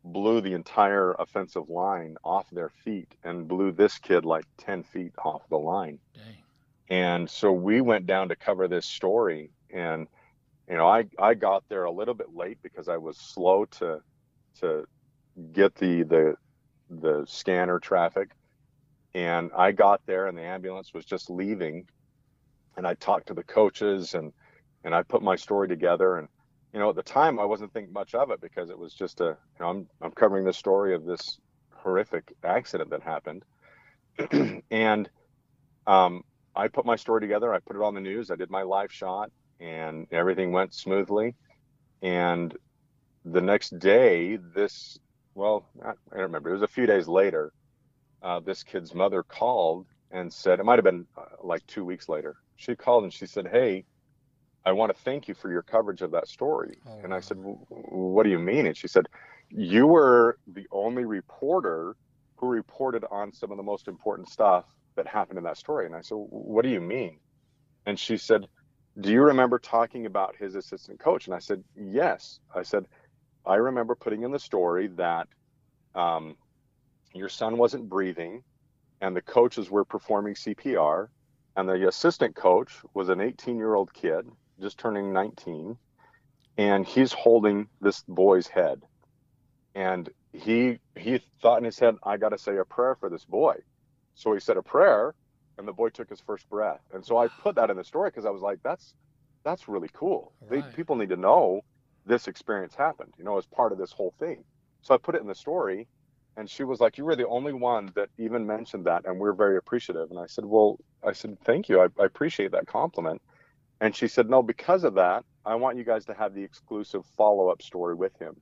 blew the entire offensive line off their feet and blew this kid like 10 feet off the line. Dang. And so we went down to cover this story. And, you know, I, I got there a little bit late because I was slow to, to get the, the, the scanner traffic. And I got there and the ambulance was just leaving. And I talked to the coaches and, and I put my story together and, you know, at the time I wasn't thinking much of it because it was just a, you know, I'm, I'm covering the story of this horrific accident that happened. and um, I put my story together. I put it on the news. I did my live shot and everything went smoothly. And the next day, this, well, I don't remember, it was a few days later, uh, this kid's mother called and said, it might have been uh, like two weeks later. She called and she said, Hey, I want to thank you for your coverage of that story. Oh, and I said, What do you mean? And she said, You were the only reporter who reported on some of the most important stuff that happened in that story. And I said, What do you mean? And she said, Do you remember talking about his assistant coach? And I said, Yes. I said, I remember putting in the story that um, your son wasn't breathing and the coaches were performing CPR. And the assistant coach was an 18 year old kid just turning 19, and he's holding this boy's head. And he he thought in his head, I got to say a prayer for this boy. So he said a prayer, and the boy took his first breath. And so I put that in the story because I was like, that's that's really cool. Right. They, people need to know this experience happened, you know, as part of this whole thing. So I put it in the story, and she was like, "You were the only one that even mentioned that, and we're very appreciative." And I said, "Well, I said thank you. I, I appreciate that compliment." And she said, No, because of that, I want you guys to have the exclusive follow up story with him.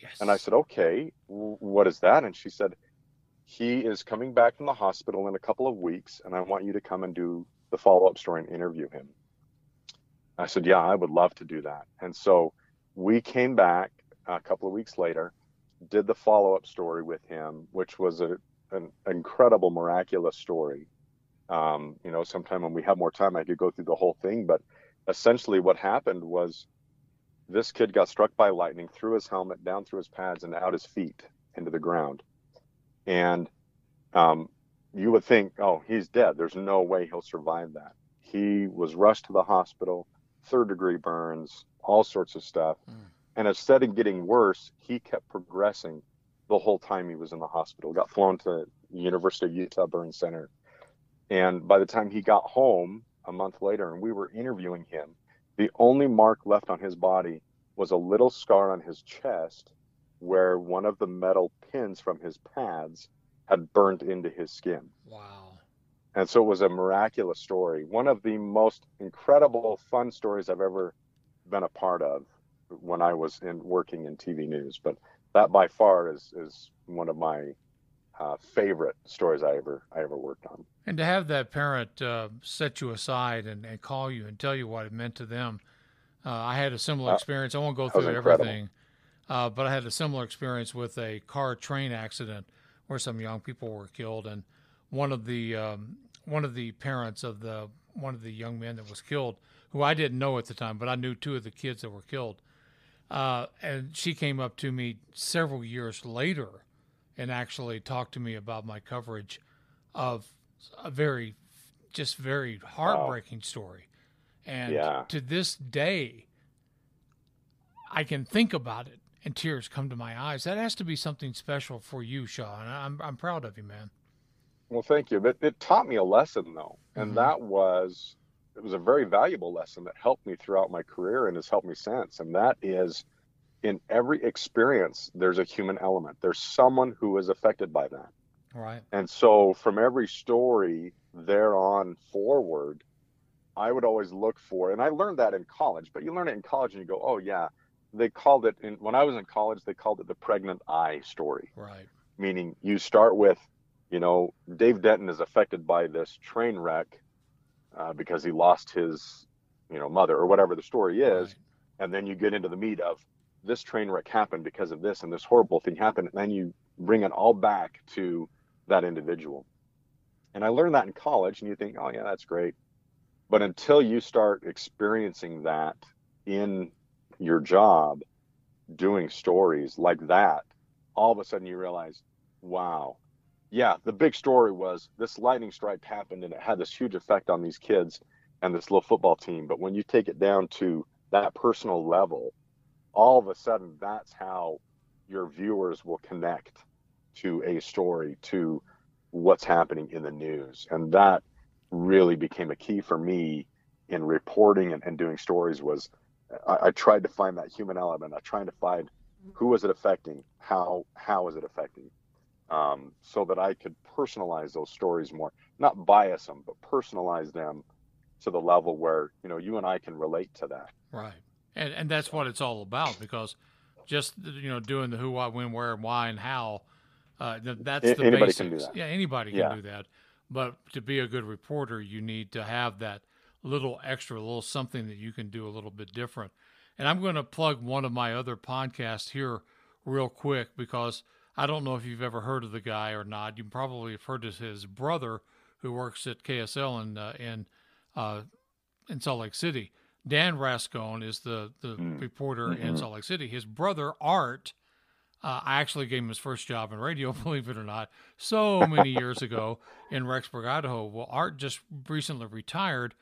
Yes. And I said, Okay, what is that? And she said, He is coming back from the hospital in a couple of weeks, and I want you to come and do the follow up story and interview him. I said, Yeah, I would love to do that. And so we came back a couple of weeks later, did the follow up story with him, which was a, an incredible, miraculous story. Um, you know, sometime when we have more time, I could go through the whole thing, but essentially what happened was this kid got struck by lightning through his helmet, down through his pads, and out his feet into the ground. And um, you would think, oh, he's dead. There's no way he'll survive that. He was rushed to the hospital, third degree burns, all sorts of stuff. Mm. And instead of getting worse, he kept progressing the whole time he was in the hospital. Got flown to University of Utah Burn Center. And by the time he got home, a month later and we were interviewing him, the only mark left on his body was a little scar on his chest where one of the metal pins from his pads had burned into his skin. Wow. And so it was a miraculous story. One of the most incredible, fun stories I've ever been a part of when I was in working in TV news. But that by far is, is one of my uh, favorite stories I ever I ever worked on. And to have that parent uh, set you aside and, and, call you and tell you what it meant to them, uh, I had a similar uh, experience. I won't go through everything, uh, but I had a similar experience with a car train accident where some young people were killed, and one of the um, one of the parents of the one of the young men that was killed, who I didn't know at the time, but I knew two of the kids that were killed. Uh, and she came up to me several years later and actually talked to me about my coverage of a very, just very heartbreaking story. And Yeah. to this day, I can think about it and tears come to my eyes. That has to be something special for you, Shaw. And I'm, I'm proud of you, man. Well, thank you. But it taught me a lesson, though, and Mhm. that was it was a very valuable lesson that helped me throughout my career and has helped me since. And that is, in every experience, there's a human element. There's someone who is affected by that. Right. And so, from every story thereon forward, I would always look for, and I learned that in college. But you learn it in college, and you go, "Oh yeah." They called it in when I was in college. They called it the pregnant eye story Right. meaning you start with, you know, Dave Denton is affected by this train wreck uh, because he lost his, you know, mother or whatever the story is, and then you get into the meat of this train wreck happened because of this and this horrible thing happened, and then you bring it all back to that individual. And I learned that in college, and you think, oh yeah, that's great, but until you start experiencing that in your job, doing stories like that, all of a sudden you realize, wow, yeah, the big story was this lightning strike happened and it had this huge effect on these kids and this little football team. But when you take it down to that personal level, all of a sudden that's how your viewers will connect to a story, to what's happening in the news. And that really became a key for me in reporting and, and doing stories was I, I tried to find that human element. I tried to find who was it affecting, how how is it affecting, um, so that I could personalize those stories more, not bias them, but personalize them to the level where you know you and I can relate to that. Right. And and that's what it's all about because just you know doing the who, what, when, where, and why, and how. Uh, that's the anybody basics. can do that. Yeah, anybody can Yeah. do that. But to be a good reporter, you need to have that little extra, little something that you can do a little bit different. And I'm going to plug one of my other podcasts here real quick because I don't know if you've ever heard of the guy or not. You probably have heard of his brother who works at KSL in uh, in uh, in Salt Lake City. Dan Rascon is the the reporter in Mhm. Salt Lake City. His brother Art, uh, I actually gave him his first job in radio, believe it or not, so many years ago in Rexburg, Idaho. Well, Art just recently retired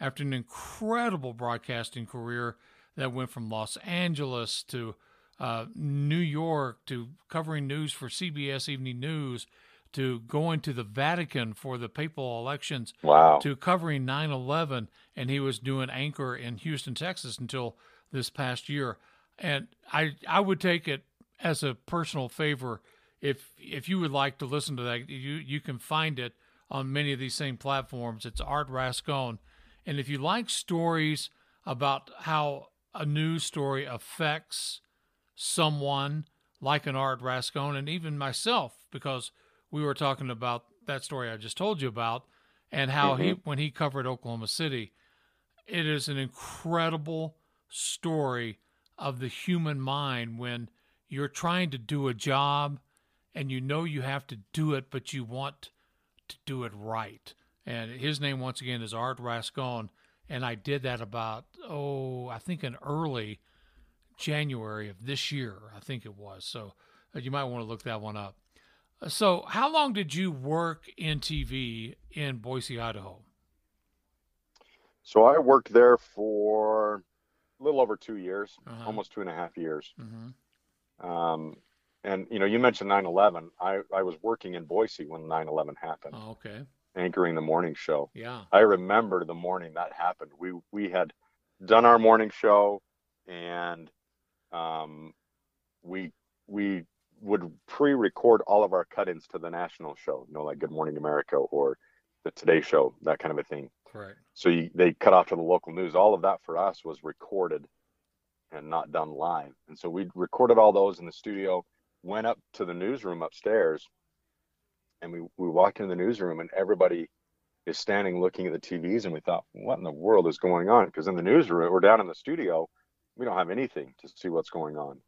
after an incredible broadcasting career that went from Los Angeles to uh, New York to covering news for CBS Evening News to going to the Vatican for the papal elections Wow. to covering 9/11 and he was doing anchor in Houston, Texas until this past year. And I I would take it as a personal favor if if you would like to listen to that you you can find it on many of these same platforms. It's Art Rascon. And if you like stories about how a news story affects someone like an Art Rascon and even myself, because we were talking about that story I just told you about and how he mm-hmm. when he covered Oklahoma City, it is an incredible story of the human mind when you're trying to do a job and you know you have to do it, but you want to do it right. And his name once again is Art Rascon, and I did that about oh I think in early January of this year I think it was. So uh, you might want to look that one up. Uh, So how long did you work in TV in Boise, Idaho? So I worked there for a little over two years, Uh-huh. almost two and a half years. Mm-hmm. Um, and you know, you mentioned 9/11. I I was working in Boise when 9/11 happened, Oh, okay. anchoring the morning show. Yeah. I remember the morning that happened. We we had done our morning show, and um, we we would pre-record all of our cut-ins to the national show, you know, like Good Morning America or the Today Show, that kind of a thing. Correct. So you, they cut off to the local news. All of that for us was recorded and not done live. And so we recorded all those in the studio, went up to the newsroom upstairs, and we, we walked into the newsroom and everybody is standing looking at the TVs and we thought, what in the world is going on? Because in the newsroom, we're down in the studio, we don't have anything to see what's going on.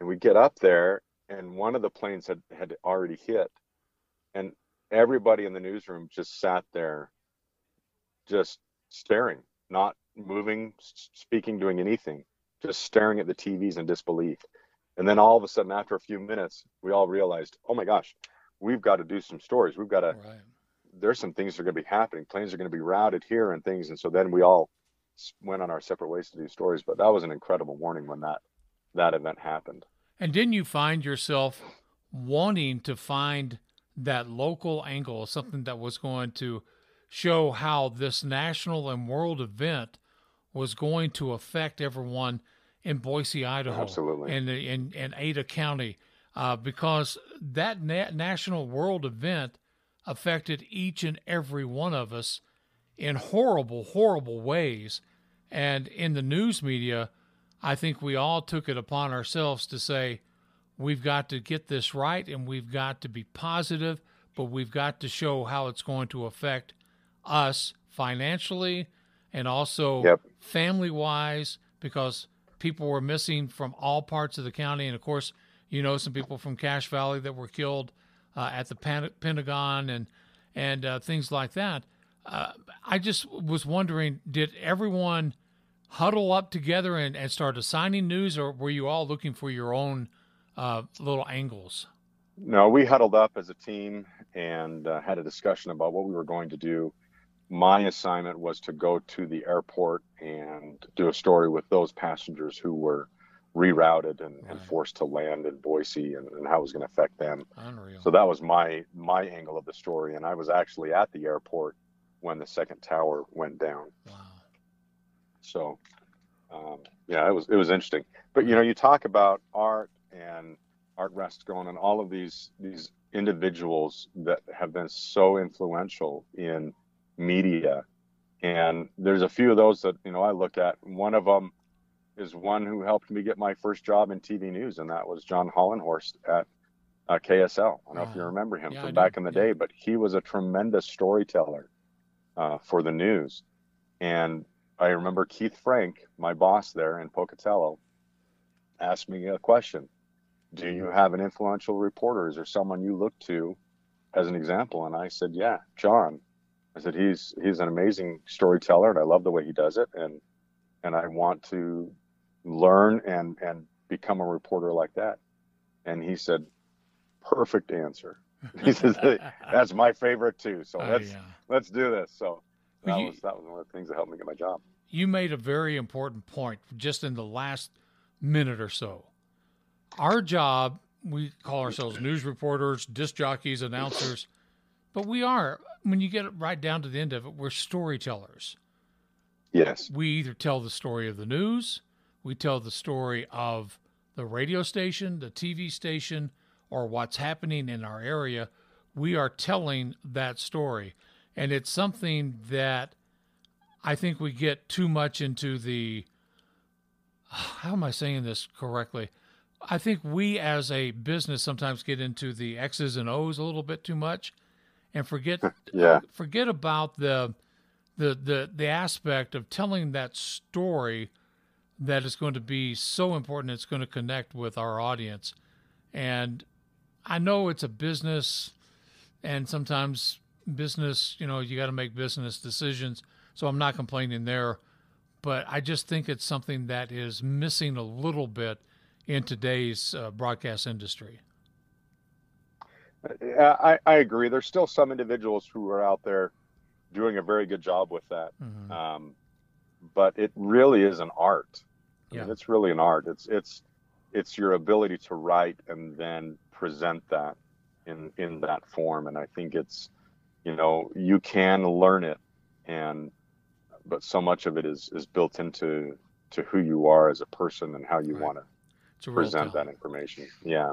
And we get up there and one of the planes had, had already hit and everybody in the newsroom just sat there just staring, not moving, speaking, doing anything, just staring at the TVs in disbelief. And then all of a sudden, after a few minutes, we all realized, oh my gosh, we've got to do some stories. We've got to. Right. There's some things that are going to be happening. Planes are going to be routed here and things. And so then we all went on our separate ways to do stories. But that was an incredible morning when that that event happened. And didn't you find yourself wanting to find that local angle, something that was going to show how this national and world event was going to affect everyone in Boise, Idaho, Absolutely. and in, in Ada County, uh, because that na- national world event affected each and every one of us in horrible, horrible ways. And in the news media, I think we all took it upon ourselves to say, we've got to get this right and we've got to be positive, but we've got to show how it's going to affect us financially and also Yep. family wise because people were missing from all parts of the county. And of course, you know, some people from Cache Valley that were killed uh, at the Pentagon and, and uh, things like that. Uh, I just was wondering, did everyone huddle up together and, and start assigning news, or were you all looking for your own uh, little angles? No, we huddled up as a team and uh, had a discussion about what we were going to do. My assignment was to go to the airport and do a story with those passengers who were rerouted and, and forced to land in Boise and, and how it was going to affect them. Unreal. So that was my my angle of the story, and I was actually at the airport when the second tower went down. Wow. So, um, yeah, it was it was interesting. But you know, you talk about art and Art Rascon and all of these these individuals that have been so influential in media, and there's a few of those that you know I look at. One of them is one who helped me get my first job in TV news, and that was John Hollenhorst at uh, KSL. I don't know if you remember him Yeah, I from do. back in the Yeah. day, but he was a tremendous storyteller uh, for the news. And I remember Keith Frank, my boss there in Pocatello, asked me a question Do you have an influential reporter? Is there someone you look to as an example? And I said, Yeah, John. I said, He's he's an amazing storyteller and I love the way he does it. And and I want to learn and and become a reporter like that. And he said, Perfect answer. He says, That's my favorite too. So Oh, let's yeah. let's do this. So that Well, you- was that was one of the things that helped me get my job. You made a very important point just in the last minute or so. Our job, we call ourselves news reporters, disc jockeys, announcers, but we are, when you get right down to the end of it, we're storytellers. Yes. We either tell the story of the news, we tell the story of the radio station, the TV station, or what's happening in our area. We are telling that story. And it's something that I think we get too much into the. How am I saying this correctly? I think we as a business sometimes get into the X's and O's a little bit too much and forget Yeah. forget about the the the the aspect of telling that story that is going to be so important it's going to connect with our audience and i know it's a business and sometimes business you know you got to make business decisions so i'm not complaining there but i just think it's something that is missing a little bit in today's uh, broadcast industry I, I agree. There's still some individuals who are out there doing a very good job with that. Mhm. Um, but it really is an art. I mean, Yeah. it's really an art. It's it's it's your ability to write and then present that in in that form. And I think it's you know you can learn it, and but so much of it is is built into to who you are as a person and how you Right. want to it's a real present talent. that information. Yeah.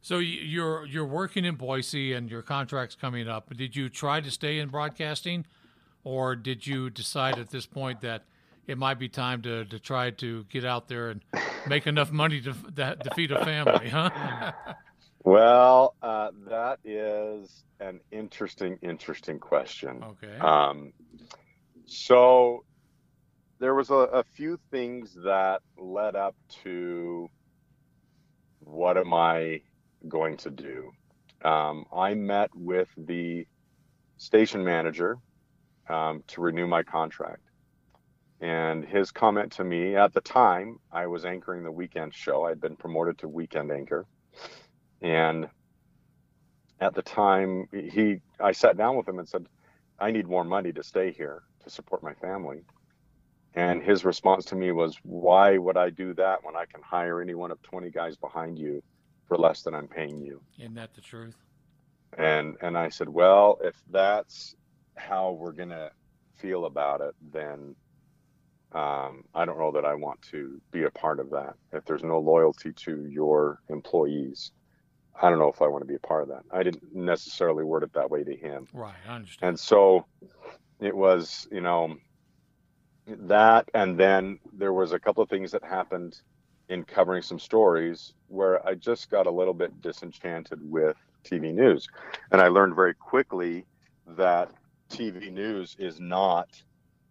So you're you're working in Boise and your contract's coming up. Did you try to stay in broadcasting, or did you decide at this point that it might be time to, to try to get out there and make enough money to, to, to feed a family? Huh? Well, uh, that is an interesting, interesting question. Okay. Um, so there was a, a few things that led up to what am I going to do? Um, I met with the station manager um, to renew my contract. And his comment to me at the time, I was anchoring the weekend show. I'd been promoted to weekend anchor. And at the time, he, I sat down with him and said, I need more money to stay here to support my family. And his response to me was, Why would I do that when I can hire any one of 20 guys behind you for less than I'm paying you? Isn't that the truth? And and I said, Well, if that's how we're gonna feel about it, then um, I don't know that I want to be a part of that. If there's no loyalty to your employees, I don't know if I want to be a part of that. I didn't necessarily word it that way to him. Right, I understand. And so it was, you know, that, and then there was a couple of things that happened in covering some stories where I just got a little bit disenchanted with TV news. And I learned very quickly that TV news is not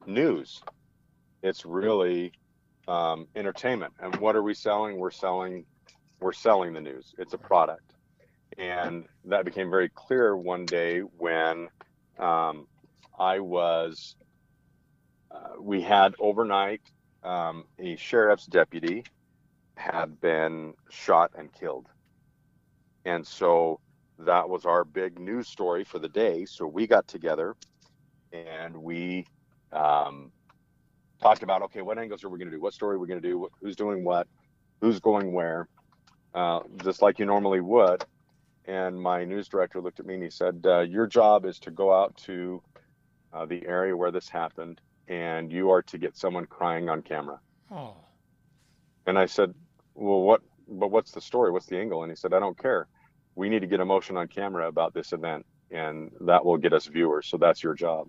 news. It's really um, entertainment. And what are we selling? We're selling we're selling the news. It's a product. And that became very clear one day when um, I was, uh, we had overnight um, a sheriff's deputy had been shot and killed. And so that was our big news story for the day. So we got together and we um, talked about okay, what angles are we going to do? What story are we going to do? Who's doing what? Who's going where? Uh, just like you normally would. And my news director looked at me and he said, uh, Your job is to go out to uh, the area where this happened and you are to get someone crying on camera. Oh, And I said, Well, what, but what's the story? What's the angle? And he said, I don't care. We need to get emotion on camera about this event and that will get us viewers. So that's your job.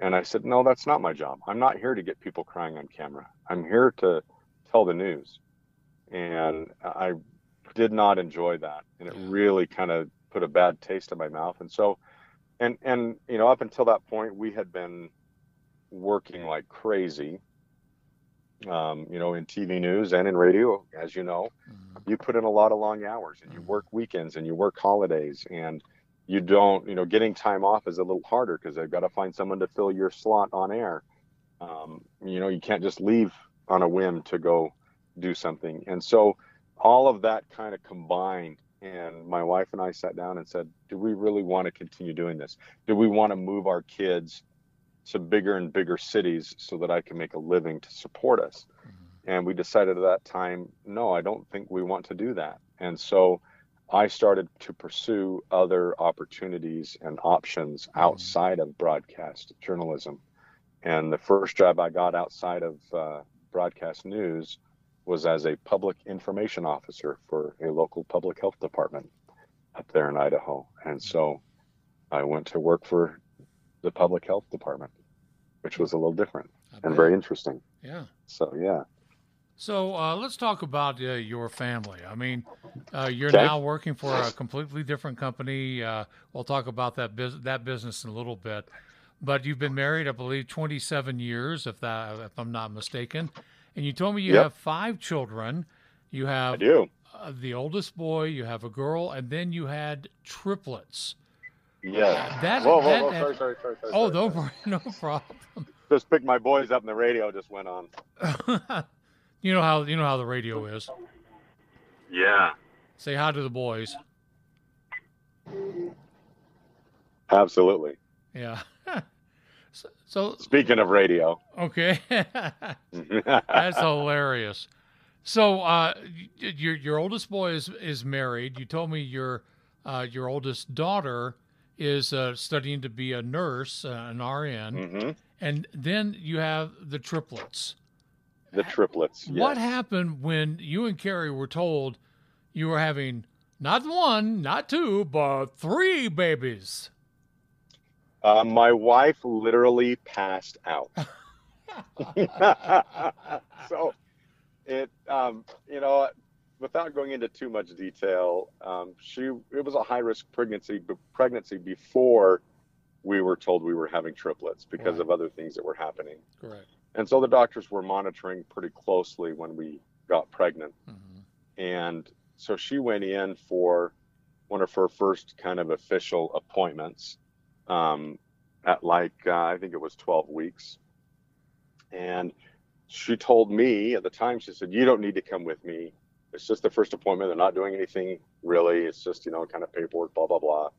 And I said, No, that's not my job. I'm not here to get people crying on camera. I'm here to tell the news. And I did not enjoy that. And it really kind of put a bad taste in my mouth. And so, and, and, you know, up until that point, we had been working like crazy, um, you know, in TV news and in radio, as you know, you put in a lot of long hours and you work weekends and you work holidays and you don't, you know, getting time off is a little harder because they've got to find someone to fill your slot on air. Um, you know, you can't just leave on a whim to go do something. And so all of that kind of combined and my wife and I sat down and said, do we really want to continue doing this? Do we want to move our kids to bigger and bigger cities so that I can make a living to support us? And we decided at that time, no, I don't think we want to do that. And so I started to pursue other opportunities and options outside of broadcast journalism. And the first job I got outside of uh, broadcast news was as a public information officer for a local public health department up there in Idaho. And so I went to work for the public health department, which was a little different and very interesting. yeah. So, yeah. So uh, let's talk about uh, your family. I mean, uh, you're Okay. now working for a completely different company. Uh, we'll talk about that bus- that business in a little bit. But you've been married, I believe, 27 years, if that if I'm not mistaken. And you told me you Yep. have five children. You have I do. Uh, the oldest boy, you have a girl, and then you had triplets. Yeah. That, Whoa, whoa, that- whoa, that- sorry, sorry, sorry, sorry. Oh, sorry, no, no problem. Just picked my boys up and the radio just went on. you know how you know how the radio is. Yeah. Say hi to the boys. Absolutely. Yeah. So, Speaking of radio. okay, that's hilarious. So uh, your your oldest boy is is married. You told me your uh, your oldest daughter is uh, studying to be a nurse, uh, an RN, hmm and then you have the triplets. The triplets. What happened when you and Carrie were told you were having not one, not two, but three babies? Uh, my wife literally passed out. so it, um, you know, without going into too much detail, um, she it was a high risk pregnancy, pregnancy before we were told we were having triplets because Right. of other things that were happening. Correct. And so the doctors were monitoring pretty closely when we got pregnant. And so she went in for one of her first kind of official appointments um, at like, uh, I think it was 12 weeks. And she told me at the time, she said, You don't need to come with me. It's just the first appointment. They're not doing anything really. It's just, you know, kind of paperwork, blah, blah, blah.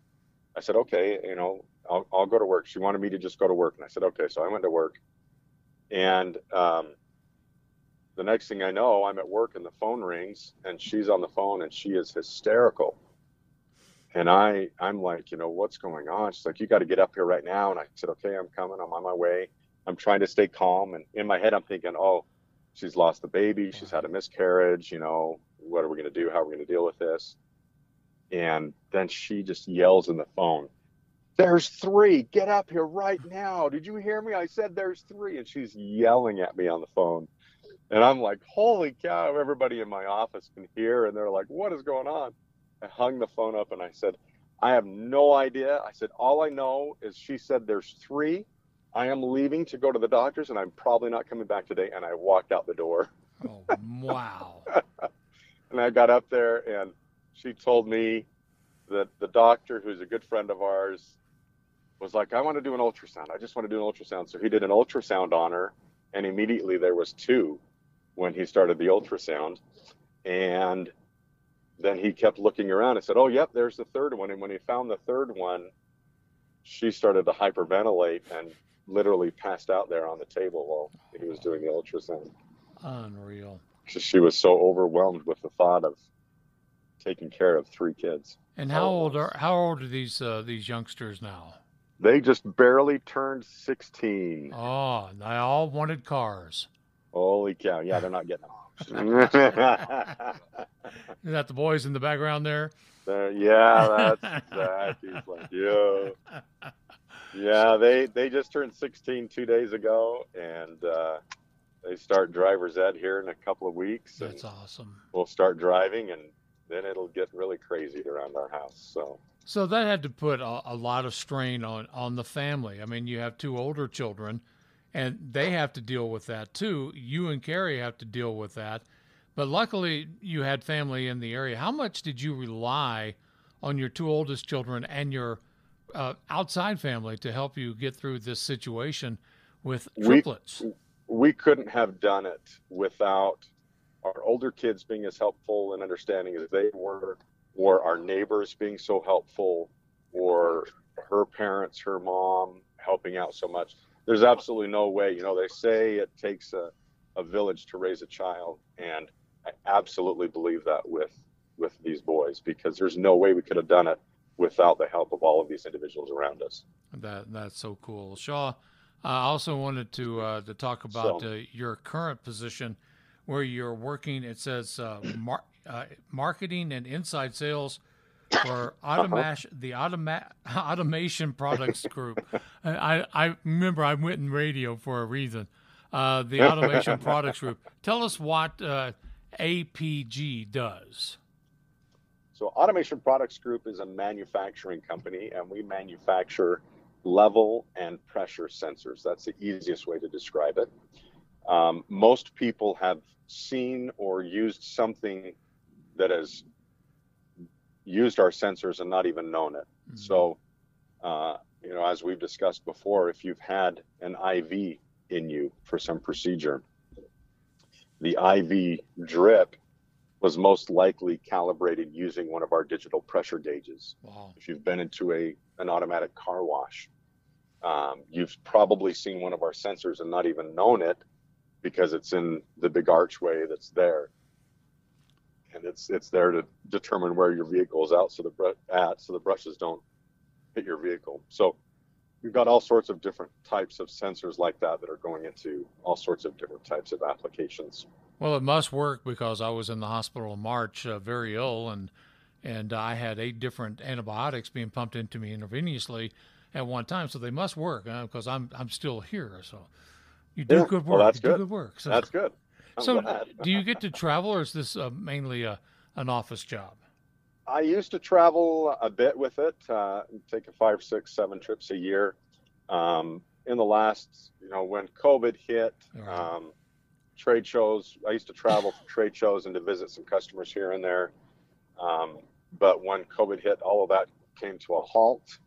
I said, Okay, you know, I'll, I'll go to work. She wanted me to just go to work. And I said, Okay. So I went to work. And um, the next thing I know, I'm at work and the phone rings and she's on the phone and she is hysterical. And I, I'm like, you know, what's going on? She's like, you got to get up here right now. And I said, okay, I'm coming. I'm on my way. I'm trying to stay calm. And in my head, I'm thinking, oh, she's lost the baby. She's had a miscarriage. You know, what are we going to do? How are we going to deal with this? And then she just yells in the phone, there's three. Get up here right now. Did you hear me? I said there's three. And she's yelling at me on the phone. And I'm like, holy cow, everybody in my office can hear. And they're like, what is going on? I hung the phone up and I said, I have no idea. I said, all I know is she said there's three. I am leaving to go to the doctors and I'm probably not coming back today. And I walked out the door. Oh, wow. and I got up there and she told me that the doctor, who's a good friend of ours, was like, I want to do an ultrasound. I just want to do an ultrasound. So he did an ultrasound on her and immediately there was two when he started the ultrasound. And then he kept looking around and said, Oh, yep, there's the third one. And when he found the third one, she started to hyperventilate and literally passed out there on the table while he was doing the ultrasound. Unreal. She was so overwhelmed with the thought of taking care of three kids. And how old are how old are these uh, these youngsters now? They just barely turned 16. Oh, they all wanted cars. Holy cow. Yeah, they're not getting Is that the boys in the background there? Uh, yeah, that's that. He's like, yeah. Yeah, they they just turned 16 two days ago, and uh, they start driver's ed here in a couple of weeks. That's awesome. We'll start driving, and then it'll get really crazy around our house. So. So that had to put a, a lot of strain on on the family. I mean, you have two older children, and they have to deal with that too. You and Carrie have to deal with that. But luckily, you had family in the area. How much did you rely on your two oldest children and your uh, outside family to help you get through this situation with triplets? We, we couldn't have done it without our older kids being as helpful and understanding as they were, or our neighbors being so helpful, or her parents, her mom helping out so much there's absolutely no way. You know, they say it takes a, a village to raise a child, and I absolutely believe that with with these boys because there's no way we could have done it without the help of all of these individuals around us. That that's so cool, Shaw. I also wanted to uh, to talk about So- uh, your current position, where you're working. It says uh, mar- uh, marketing and inside sales for automation, the automa- automation products group. I, I remember I went in radio for a reason. Uh, the automation products group. Tell us what uh, APG does. So, Automation Products Group is a manufacturing company, and we manufacture level and pressure sensors. That's the easiest way to describe it. Um, most people have seen or used something that has used our sensors and not even known it. So, uh, you know, as we've discussed before, if you've had an IV in you for some procedure, the IV drip was most likely calibrated using one of our digital pressure gauges. Wow. If you've been into a an automatic car wash, um, you've probably seen one of our sensors and not even known it because it's in the big archway that's there, and it's it's there to determine where your vehicle is out so the br- at so the brushes don't hit your vehicle. So we've got all sorts of different types of sensors like that that are going into all sorts of different types of applications. Well, it must work because I was in the hospital in March, uh, very ill, and and I had eight different antibiotics being pumped into me intravenously at one time. So they must work uh, because I'm I'm still here. So you do Yeah, good well, work. that's you do good. good work. So, That's good. So do you get to travel, or is this uh, mainly a an office job? I used to travel a bit with it, uh, taking five, six, seven trips a year. Um, in the last, you know, when COVID hit, um, trade shows, I used to travel for trade shows and to visit some customers here and there. Um, but when COVID hit, all of that came to a halt,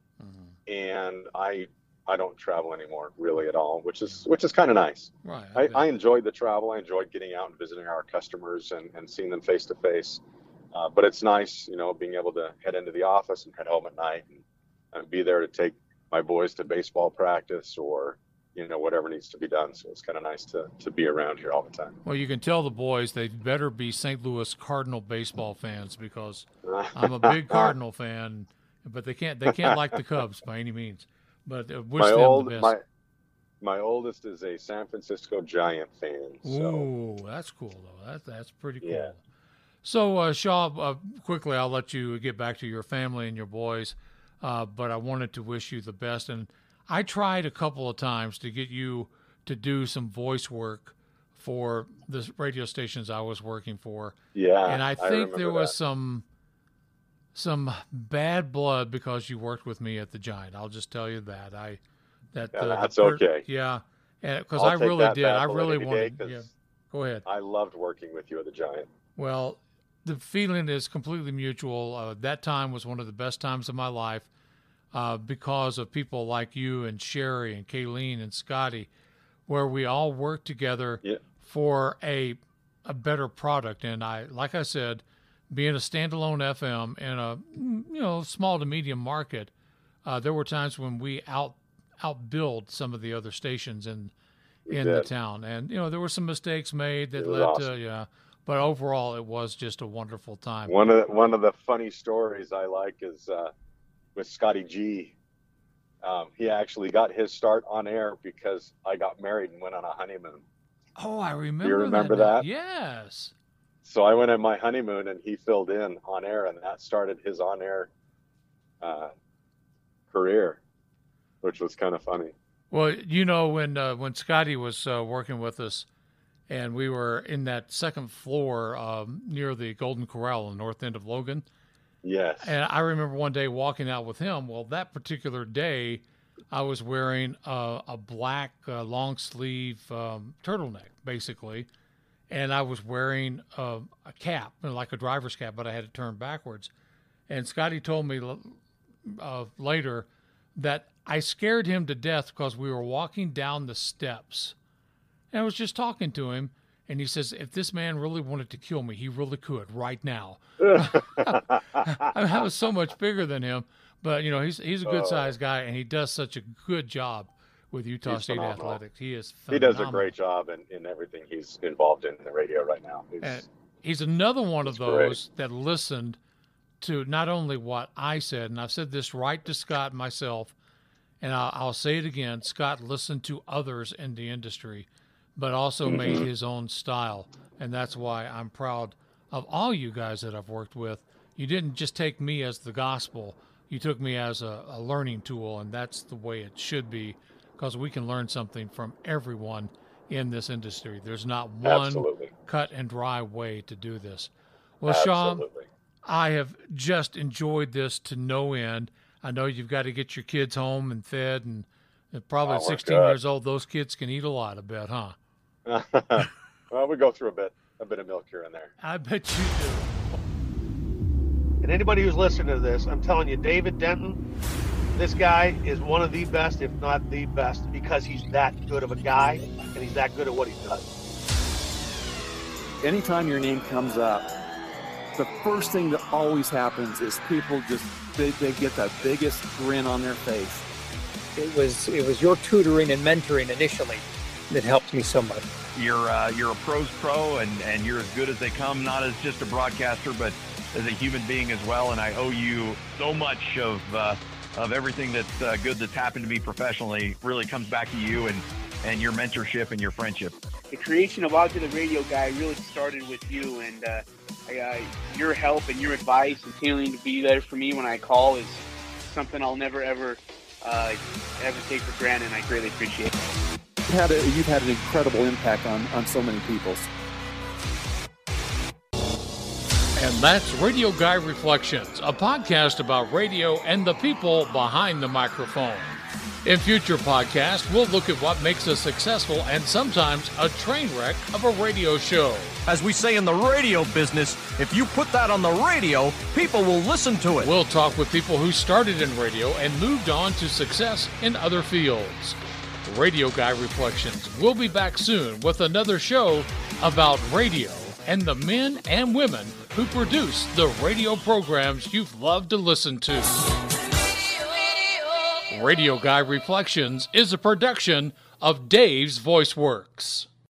and I I don't travel anymore really at all, which is which is kind of nice. Right. I, I enjoyed the travel. I enjoyed getting out and visiting our customers and, and seeing them face to face. Uh, but it's nice, you know, being able to head into the office and head home at night and, and be there to take my boys to baseball practice or you know whatever needs to be done. So it's kind of nice to to be around here all the time. Well, you can tell the boys they better be St. Louis Cardinal baseball fans because I'm a big Cardinal fan, but they can't they can't like the Cubs by any means. But uh, wish my them old the best. my my oldest is a San Francisco Giant fan. So Ooh, that's cool though. That that's pretty cool. Yeah. So, uh, Shaw, uh, quickly, I'll let you get back to your family and your boys, uh, but I wanted to wish you the best. And I tried a couple of times to get you to do some voice work for the radio stations I was working for. Yeah, and I I think there was that. some some bad blood because you worked with me at the Giant. I'll just tell you that. I that Yeah, uh, that's per- okay. Yeah, because I'll I really did. I really wanted. Yeah. Go ahead. I loved working with you at the Giant. Well, the feeling is completely mutual. Uh, that time was one of the best times of my life uh, because of people like you and Sherry and Kayleen and Scotty, where we all worked together for a a better product. And I, like I said, being a standalone FM in a you know small to medium market, uh, there were times when we out outbilled some of the other stations in in the town, and you know there were some mistakes made that led awesome. to yeah. But overall, it was just a wonderful time. One of the, one of the funny stories I like is uh, with Scotty G. Um, he actually got his start on air because I got married and went on a honeymoon. Oh, I remember. You remember that? that? Yes. So I went on my honeymoon and he filled in on air, and that started his on air uh, career, which was kind of funny. Well, you know when uh, when Scotty was uh, working with us, and we were in that second floor um, near the Golden Corral on the north end of Logan. Yes. And I remember one day walking out with him. Well, that particular day, I was wearing a, a black uh, long sleeve um, turtleneck, basically, and I was wearing a, a cap, like a driver's cap, but I had it turned backwards. And Scotty told me uh, later that I scared him to death because we were walking down the steps. And I was just talking to him, and he says, If this man really wanted to kill me, he really could right now. I, mean, I was so much bigger than him, but you know, he's he's a good sized guy, and he does such a good job with Utah He's State phenomenal. athletics. He is He does a great job in, in everything he's involved in the radio right now. He's, he's another one of He's great. those that listened to not only what I said, and I've said this right to Scott myself, and I'll, I'll say it again Scott listened to others in the industry, but also made Mm-hmm. his own style. And that's why I'm proud of all you guys that I've worked with. You didn't just take me as the gospel, you took me as a, a learning tool, and that's the way it should be because we can learn something from everyone in this industry. There's not one Absolutely. cut and dry way to do this. Well, Shaw, I have just enjoyed this to no end. I know you've got to get your kids home and fed, and and probably Oh, 16 good. years old, those kids can eat a lot. I bet, huh? well, we go through a bit, a bit of milk here and there. I bet you do. And anybody who's listening to this, I'm telling you, David Denton, this guy is one of the best, if not the best, because he's that good of a guy and he's that good at what he does. anytime your name comes up, the first thing that always happens is people just they, they get the biggest grin on their face. It was it was your tutoring and mentoring initially that helped me so much. You're uh, you're a pros pro, and and you're as good as they come. Not as just a broadcaster, but as a human being as well. And I owe you so much of uh, of everything that's uh, good that's happened to me professionally. Really comes back to you and and your mentorship and your friendship. the creation of Out to the Radio Guy really started with you, and uh, I, uh, your help and your advice and continuing to be there for me when I call is something I'll never ever uh, ever take for granted. and I greatly appreciate. it. You've had, a, you've had an incredible impact on, on so many people. And that's Radio Guy Reflections, a podcast about radio and the people behind the microphone. In future podcasts, we'll look at what makes a successful and sometimes a train wreck of a radio show. As we say in the radio business, if you put that on the radio, people will listen to it. We'll talk with people who started in radio and moved on to success in other fields. Radio Guy Reflections. We'll be back soon with another show about radio and the men and women who produce the radio programs you've loved to listen to. Radio Guy Reflections is a production of Dave's Voice Worx.